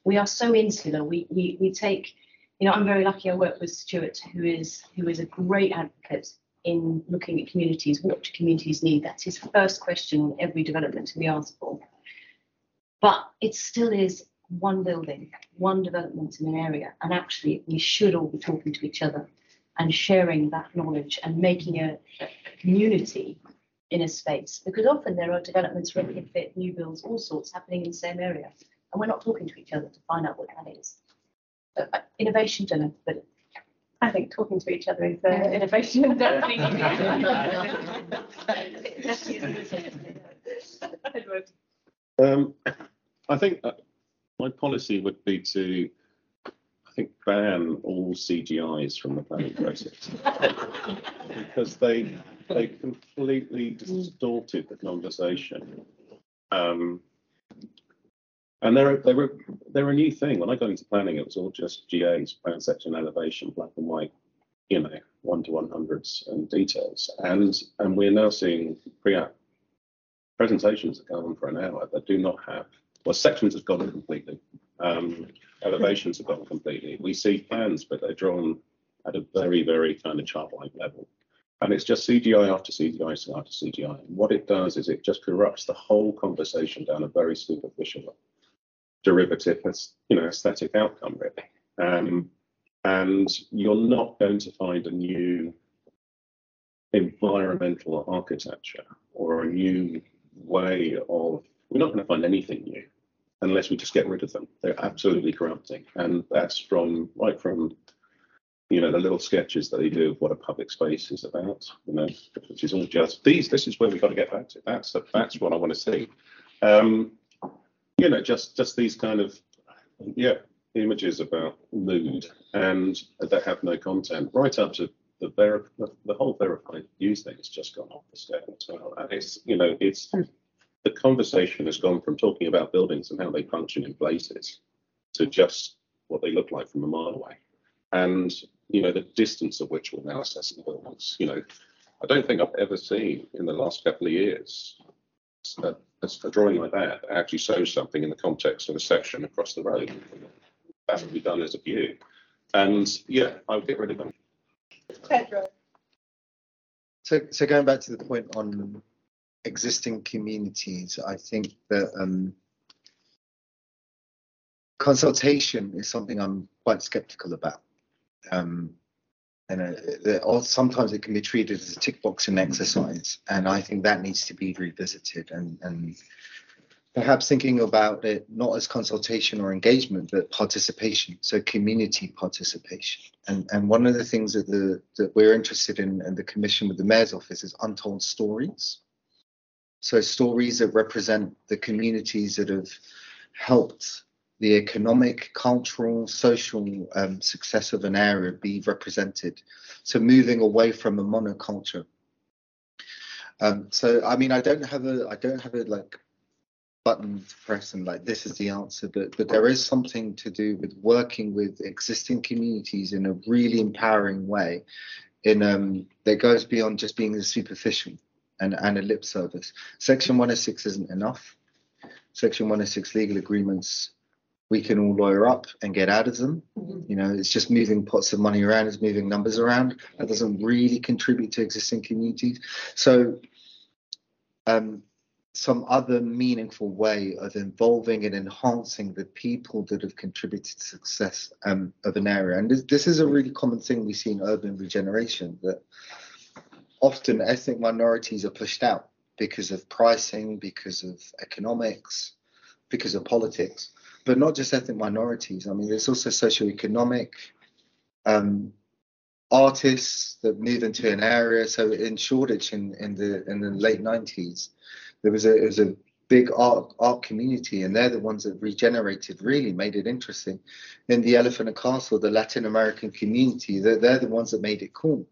We are so insular. We we we take, you know, I'm very lucky. I work with Stuart, who is who is a great advocate in looking at communities. What do communities need? That's his first question on every development we ask for. But it still is one building, one development in an area, and actually we should all be talking to each other and sharing that knowledge and making a, a community in a space because often there are developments, retrofit, new builds, all sorts happening in the same area, and we're not talking to each other to find out what that is. So, uh, innovation, don't but I think talking to each other is uh, innovation. Edward. Um, I think uh, my policy would be to, I think, ban all CGIs from the planning process because they they completely distorted the conversation. Um, and they're they were they're a new thing. When I got into planning, it was all just GAs, plan section elevation, black and white, you know, one to one hundreds and details. And and we're now seeing pre-app presentations that go on for an hour that do not have well sections have gone completely. Um, elevations have gone completely. We see plans, but they're drawn at a very, very kind of childlike level. And it's just CGI after CGI after CGI. And what it does is it just corrupts the whole conversation down a very superficial derivative, you know, aesthetic outcome really. Um, and you're not going to find a new environmental architecture or a new way of. We're not going to find anything new unless we just get rid of them. They're absolutely corrupting, and that's from right from you know the little sketches that they do of what a public space is about. You know, which is all just these. This is where we've got to get back to. That's that's what I want to see. Um, you know, just just these kind of yeah images about mood and that have no content, right up to the ver- the, the whole verified views thing has just gone off the scale as well. And it's you know it's the conversation has gone from talking about buildings and how they function in places to just what they look like from a mile away. And you know the distance at which we're now assessing buildings. You know, I don't think I've ever seen in the last couple of years a, a drawing like that that actually shows something in the context of a section across the road. That would be done as a view. And yeah, I would get rid of them. Pedro. So, so going back to the point on existing communities, I think that um, consultation is something I'm quite skeptical about. Um, and uh, sometimes it can be treated as a tick boxing exercise, and I think that needs to be revisited and and perhaps thinking about it not as consultation or engagement, but participation, so community participation. And and one of the things that the that we're interested in, and the commission with the mayor's office is untold stories. So stories that represent the communities that have helped the economic, cultural, social um, success of an area be represented. So moving away from a monoculture. Um, so I mean, I don't have a, I don't have a like button to press and like this is the answer, but but there is something to do with working with existing communities in a really empowering way, in um that goes beyond just being superficial and and a lip service. Section 106 isn't enough. Section 106 legal agreements we can all lawyer up and get out of them. Mm-hmm. You know, it's just moving pots of money around, it's moving numbers around. That doesn't really contribute to existing communities. So, um, some other meaningful way of involving and enhancing the people that have contributed to success um, of an area. And this, this is a really common thing we see in urban regeneration that often ethnic minorities are pushed out because of pricing, because of economics, because of politics but not just ethnic minorities. I mean, there's also socioeconomic um, artists that move into an area. So in Shoreditch in, in the in the late 90s, there was a was a big art art community, and they're the ones that regenerated, really made it interesting. In the Elephant and Castle, the Latin American community, they're, they're the ones that made it cool.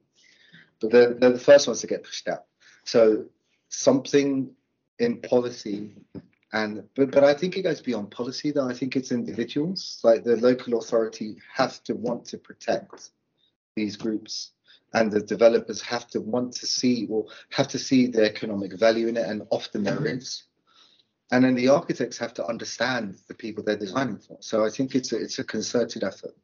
But they're, they're the first ones to get pushed out. So something in policy And but but I think it goes beyond policy though. I think it's individuals. Like the local authority has to want to protect these groups and the developers have to want to see or have to see the economic value in it and often there is and then the architects have to understand the people they're designing for so i think it's a, it's a concerted effort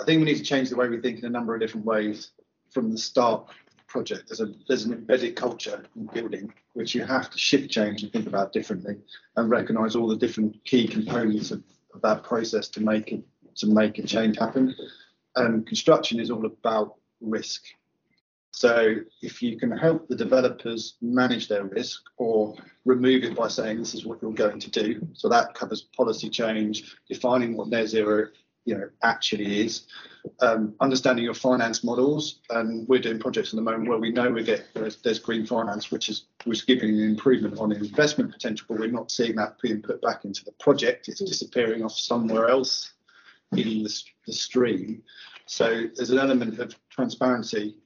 I think we need to change the way we think in a number of different ways from the start the project. There's a there's an embedded culture in building which you have to shift change and think about differently and recognise all the different key components of, of that process to make it to make a change happen. And construction is all about risk. So if you can help the developers manage their risk or remove it by saying this is what you're going to do, so that covers policy change, defining what net zero you know actually is, um, understanding your finance models, and we're doing projects at the moment where we know we get there's, there's green finance, which is which is giving an improvement on investment potential, but we're not seeing that being put back into the project. It's disappearing off somewhere else in the, the stream. So there's an element of transparency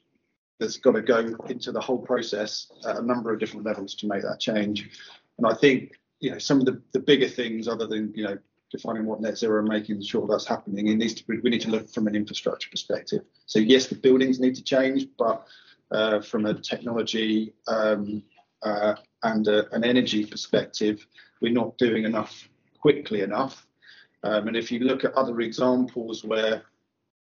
that's got to go into the whole process at a number of different levels to make that change. And I think you know some of the, the bigger things other than you know defining what net zero and making sure that's happening it needs to be, we need to look from an infrastructure perspective. So yes the buildings need to change but uh, from a technology um, uh, and a, an energy perspective we're not doing enough quickly enough. Um, and if you look at other examples where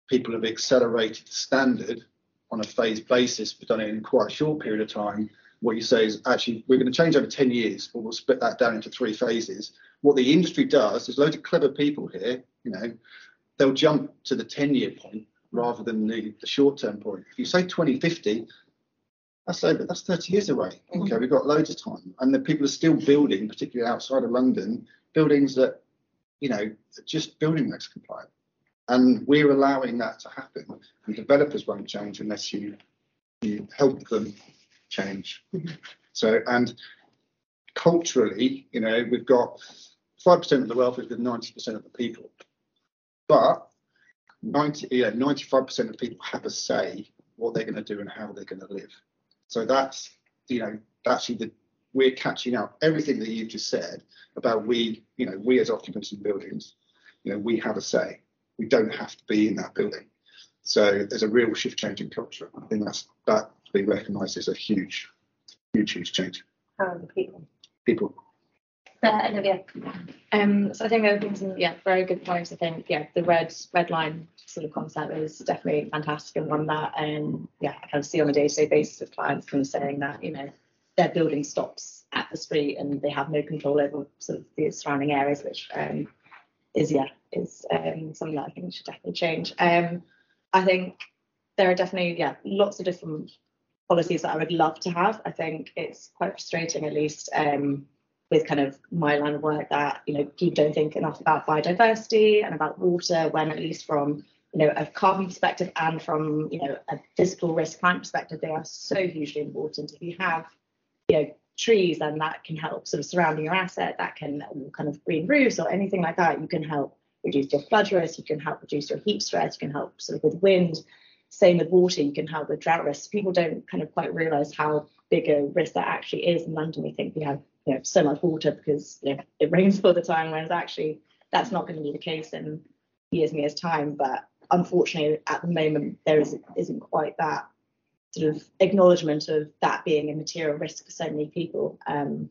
people have accelerated the standard on a phased basis but done it in quite a short period of time what you say is actually we're going to change over 10 years but we'll split that down into three phases. What the industry does there's loads of clever people here you know. They'll jump to the 10 year point rather than the, the short term point. If you say 2050 that's over that's 30 years away. Mm-hmm. Okay we've got loads of time. And the people are still building particularly outside of london buildings that you know are just building regs compliant. And we're allowing that to happen. And developers won't change unless you you help them change so and culturally you know we've got 5% of the wealth is with 90% of the people but 90 yeah 95% of people have a say what they're going to do and how they're going to live so that's you know actually the we're catching up everything that you've just said about we you know we as occupants in buildings you know we have a say we don't have to be in that building. So there's a real shift change in culture. I think that's that to be recognised as a huge, huge, huge change. How are the people? People. Uh, Olivia. Um, so I think the other things, yeah, very good points. I think, yeah, the red red line sort of concept is definitely fantastic and one that, um, yeah, I kind of see on a day-to-day basis with clients kind of saying that, you know, their building stops at the street and they have no control over sort of the surrounding areas, which um, is yeah is um, something that I think should definitely change. Um, I think there are definitely yeah lots of different policies that I would love to have. I think it's quite frustrating, at least um, with kind of my line of work, that you know people don't think enough about biodiversity and about water when at least from you know a carbon perspective and from you know a physical risk climate perspective, they are so hugely important. If you have you know trees and that can help sort of surrounding your asset that can kind of green roofs or anything like that you can help reduce your flood risk you can help reduce your heat stress you can help sort of with wind same with water you can have with drought risk people don't kind of quite realize how big a risk that actually is in london we think we have you know so much water because you know, it rains all the time whereas actually that's not going to be the case in years and years time but unfortunately at the moment there is, isn't quite that sort of acknowledgement of that being a material risk for so many people. Um,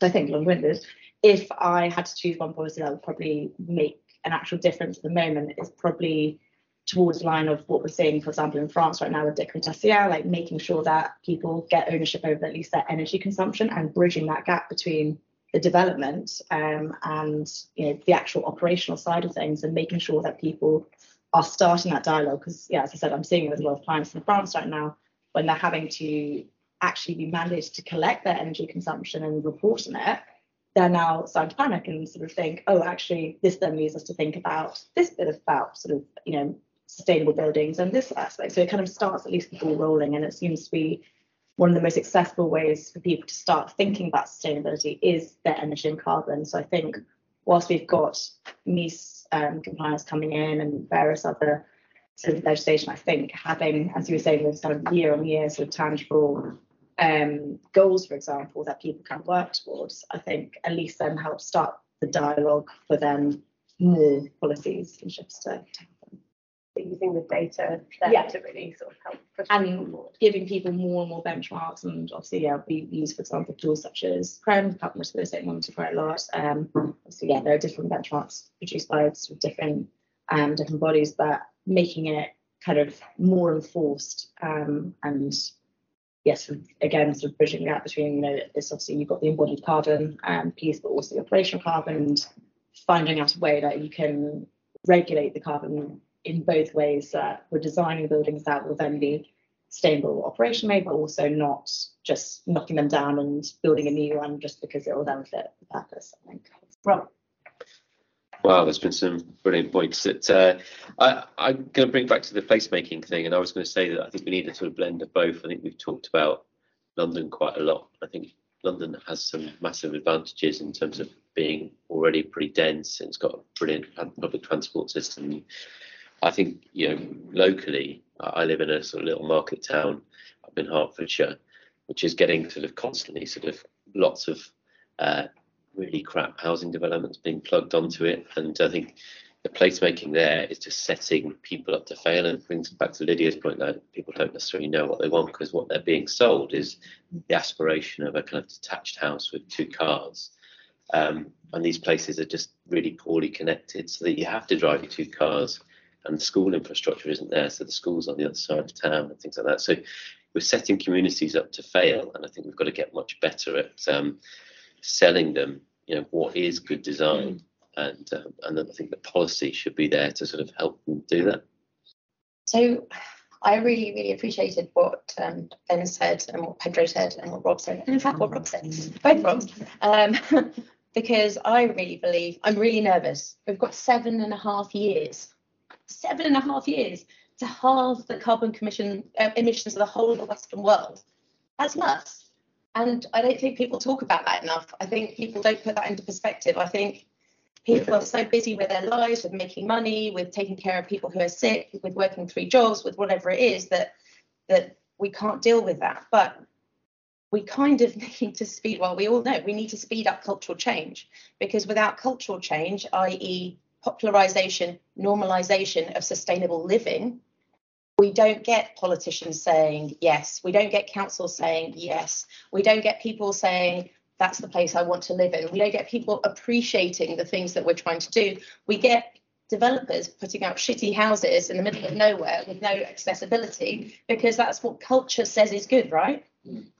so I think long-winded. If I had to choose one policy that would probably make an actual difference at the moment, is probably towards the line of what we're seeing, for example, in France right now with Décret Tertiaire, like making sure that people get ownership over at least their energy consumption and bridging that gap between the development um, and you know the actual operational side of things and making sure that people are starting that dialogue. Because yeah as i said i'm seeing it with a lot of clients in france right now when they're having to actually be managed to collect their energy consumption and report on it, they're now starting to panic and sort of think, oh, actually, this then leads us to think about this bit about sort of, you know, sustainable buildings and this aspect. So it kind of starts at least the ball rolling, and it seems to be one of the most accessible ways for people to start thinking about sustainability is their energy and carbon. So I think whilst we've got MEES um, compliance coming in and various other sort of legislation, I think having, as you were saying, this kind of year on year sort of tangible um, goals, for example, that people can work towards, I think at least then help start the dialogue for then more policies and shifts to, happen. Using the data there Yeah. to really sort of help push and forward. giving people more and more benchmarks and obviously yeah we use for example tools such as CRREM, Carbon Risk Real Estate Monitor quite a lot. Um obviously yeah there are different benchmarks produced by sort of different um different bodies but making it kind of more enforced um and yes again sort of bridging the gap between you know it's obviously you've got the embodied carbon um piece but also the operational carbon and finding out a way that you can regulate the carbon in both ways that we're designing buildings that will then be sustainable operationally, but also not just knocking them down and building a new one just because it will then fit the purpose. I think. Rob. Wow, there's been some brilliant points that uh, I, I'm going to bring back to the placemaking thing, and I was going to say that I think we need a sort of blend of both. I think we've talked about London quite a lot. I think London has some massive advantages in terms of being already pretty dense. and It's got a brilliant public transport system. I think you know locally, I live in a sort of little market town up in Hertfordshire, which is getting sort of constantly sort of lots of uh, really crap housing developments being plugged onto it, and I think the placemaking there is just setting people up to fail, and brings back to Lydia's point that people don't necessarily know what they want because what they're being sold is the aspiration of a kind of detached house with two cars. Um, and these places are just really poorly connected, so that you have to drive your two cars and the school infrastructure isn't there, so the school's on the other side of town and things like that. So we're setting communities up to fail, and I think we've got to get much better at um, selling them. You know what is good design, and um, and I think the policy should be there to sort of help them do that. So I really, really appreciated what um, Ben said and what Pedro said and what Rob said, and in fact what Rob said, both Robs, um, because I really believe I'm really nervous. We've got seven and a half years, seven and a half years to halve the carbon commission uh, emissions of the whole of the Western world. That's nuts. And I don't think people talk about that enough. I think people don't put that into perspective. I think people are so busy with their lives, with making money, with taking care of people who are sick, with working three jobs, with whatever it is that that we can't deal with that. But we kind of need to speed. Well, we all know we need to speed up cultural change because without cultural change, i.e., popularization, normalization of sustainable living, we don't get politicians saying yes. We don't get councils saying yes. We don't get people saying that's the place I want to live in. We don't get people appreciating the things that we're trying to do. We get developers putting out shitty houses in the middle of nowhere with no accessibility because that's what culture says is good, right?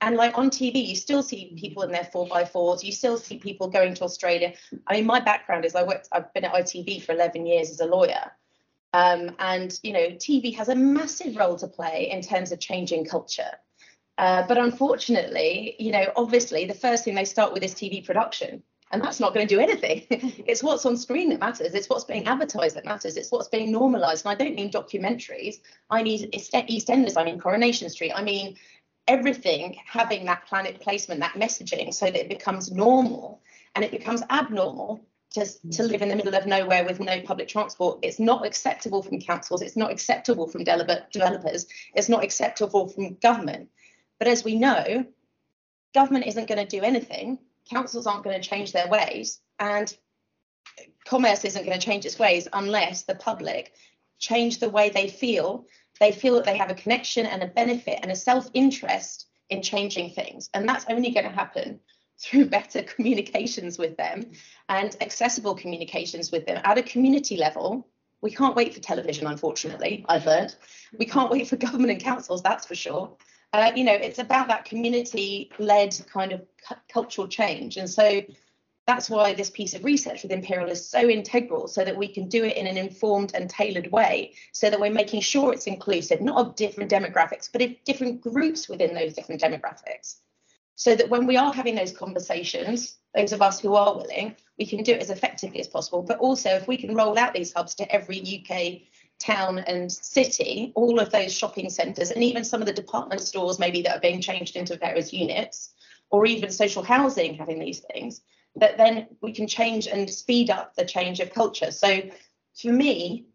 And like on TV, you still see people in their four by fours. You still see people going to Australia. I mean, my background is I worked. I've been at ITV for 11 years as a lawyer, um, and you know, TV has a massive role to play in terms of changing culture. Uh, but unfortunately, you know, obviously, the first thing they start with is TV production, and that's not going to do anything. it's what's on screen that matters. It's what's being advertised that matters. It's what's being normalised. And I don't mean documentaries. I mean EastEnders. I mean Coronation Street. I mean everything having that planet placement, that messaging, so that it becomes normal and it becomes abnormal just to mm. live in the middle of nowhere with no public transport. It's not acceptable from councils. It's not acceptable from developers. It's not acceptable from government. But as we know, government isn't going to do anything. Councils aren't going to change their ways, and commerce isn't going to change its ways unless the public change the way they feel. They feel that they have a connection and a benefit and a self-interest in changing things, and that's only going to happen through better communications with them and accessible communications with them at a community level. We can't wait for television, unfortunately, I've learned. We can't wait for government and councils, that's for sure. Uh, you know, it's about that community led kind of cu- cultural change. And so that's why this piece of research with Imperial is so integral, so that we can do it in an informed and tailored way, so that we're making sure it's inclusive, not of different demographics, but of different groups within those different demographics so that when we are having those conversations, those of us who are willing, we can do it as effectively as possible. But also, if we can roll out these hubs to every UK town and city, all of those shopping centres, and even some of the department stores maybe that are being changed into various units, or even social housing having these things, that then we can change and speed up the change of culture. So for me,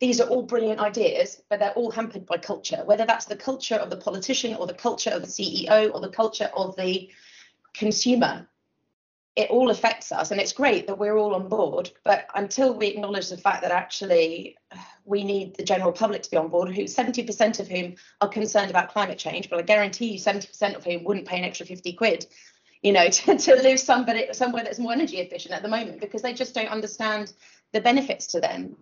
these are all brilliant ideas, but they're all hampered by culture, whether that's the culture of the politician or the culture of the CEO or the culture of the consumer. It all affects us, and it's great that we're all on board. But until we acknowledge the fact that actually we need the general public to be on board, who 70% of whom are concerned about climate change, but I guarantee you 70% of whom wouldn't pay an extra 50 quid, you know, to, to live somebody somewhere that's more energy efficient at the moment because they just don't understand the benefits to them.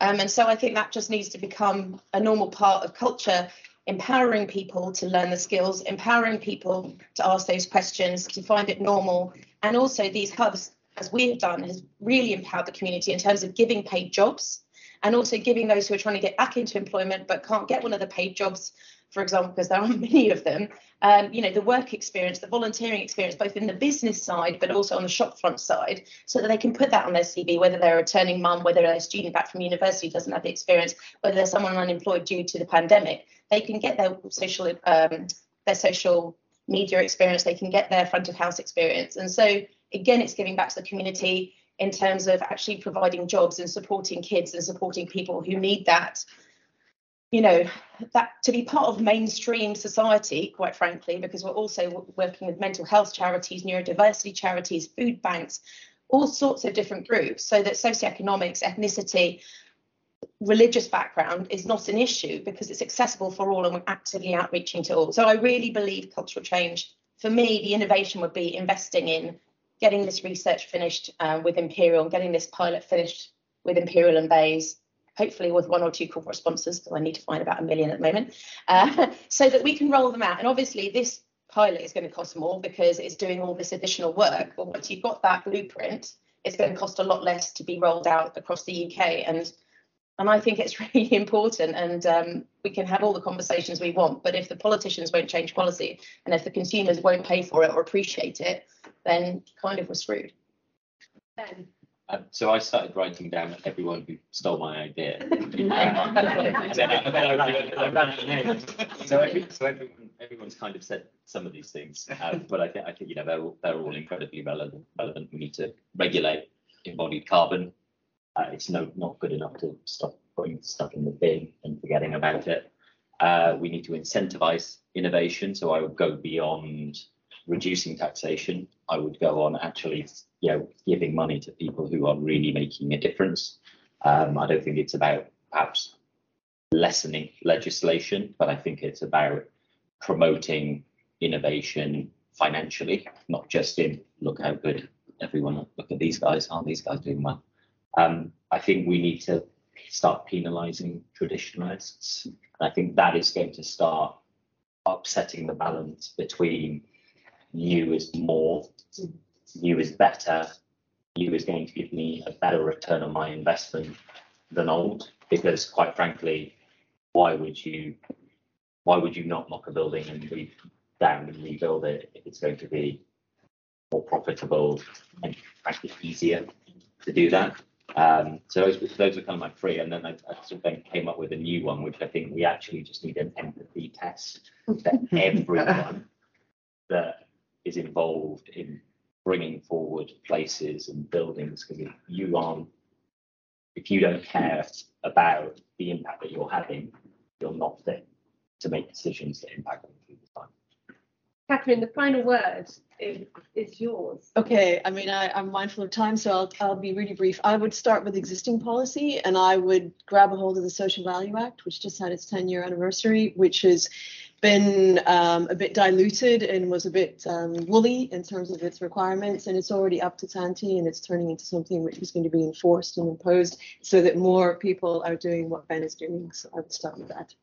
Um, and so I think that just needs to become a normal part of culture, empowering people to learn the skills, empowering people to ask those questions, to find it normal. And also these hubs, as we have done, has really empowered the community in terms of giving paid jobs and also giving those who are trying to get back into employment but can't get one of the paid jobs for example, because there are many of them, um, you know, the work experience, the volunteering experience, both in the business side, but also on the shopfront side, so that they can put that on their CV, whether they're a returning mum, whether they're a student back from university doesn't have the experience, whether they're someone unemployed due to the pandemic, they can get their social, um, their social media experience, they can get their front of house experience. And so, again, it's giving back to the community in terms of actually providing jobs and supporting kids and supporting people who need that you know that to be part of mainstream society quite frankly because we're also working with mental health charities neurodiversity charities food banks all sorts of different groups so that socioeconomics ethnicity religious background is not an issue because it's accessible for all and we're actively outreaching to all. So i really believe cultural change for me the innovation would be investing in getting this research finished uh, with imperial and getting this pilot finished with imperial and BEIS hopefully with one or two corporate sponsors, because I need to find about a million at the moment, uh, so that we can roll them out. And obviously, this pilot is going to cost more because it's doing all this additional work. But once you've got that blueprint, it's going to cost a lot less to be rolled out across the UK. And and I think it's really important. And um, we can have all the conversations we want, but if the politicians won't change policy and if the consumers won't pay for it or appreciate it, then kind of we're screwed. Ben. Um, so I started writing down everyone who stole my idea. so, every, so everyone, everyone's kind of said some of these things, um, but I think I think you know they're all, they're all incredibly relevant. Relevant. We need to regulate embodied carbon. Uh, it's no not good enough to stop putting stuff in the bin and forgetting about it. Uh, we need to incentivize innovation. So I would go beyond reducing taxation. I would go on actually you know, giving money to people who are really making a difference. Um, I don't think it's about perhaps lessening legislation, but I think it's about promoting innovation financially, not just in look how good everyone look at these guys, aren't these guys doing well? Um, I think we need to start penalising traditionalists. I think that is going to start upsetting the balance between you is more you is better, you is going to give me a better return on my investment than old. Because quite frankly, why would you why would you not knock a building and leave down and rebuild it if it's going to be more profitable and frankly easier to do that? Um, so those, those are kind of my three, and then I, I sort of then came up with a new one, which I think we actually just need an empathy test that everyone that is involved in bringing forward places and buildings because if you aren't if you don't care about the impact that you're having you're not fit to make decisions that impact other people's time Catherine, the final word is, is yours. Okay, I mean, I, I'm mindful of time, so I'll, I'll be really brief. I would start with existing policy and I would grab a hold of the Social Value Act, which just had its 10 year anniversary, which has been um, a bit diluted and was a bit um, woolly in terms of its requirements, and it's already up to Tanti and it's turning into something which is going to be enforced and imposed so that more people are doing what Ben is doing. So I would start with that.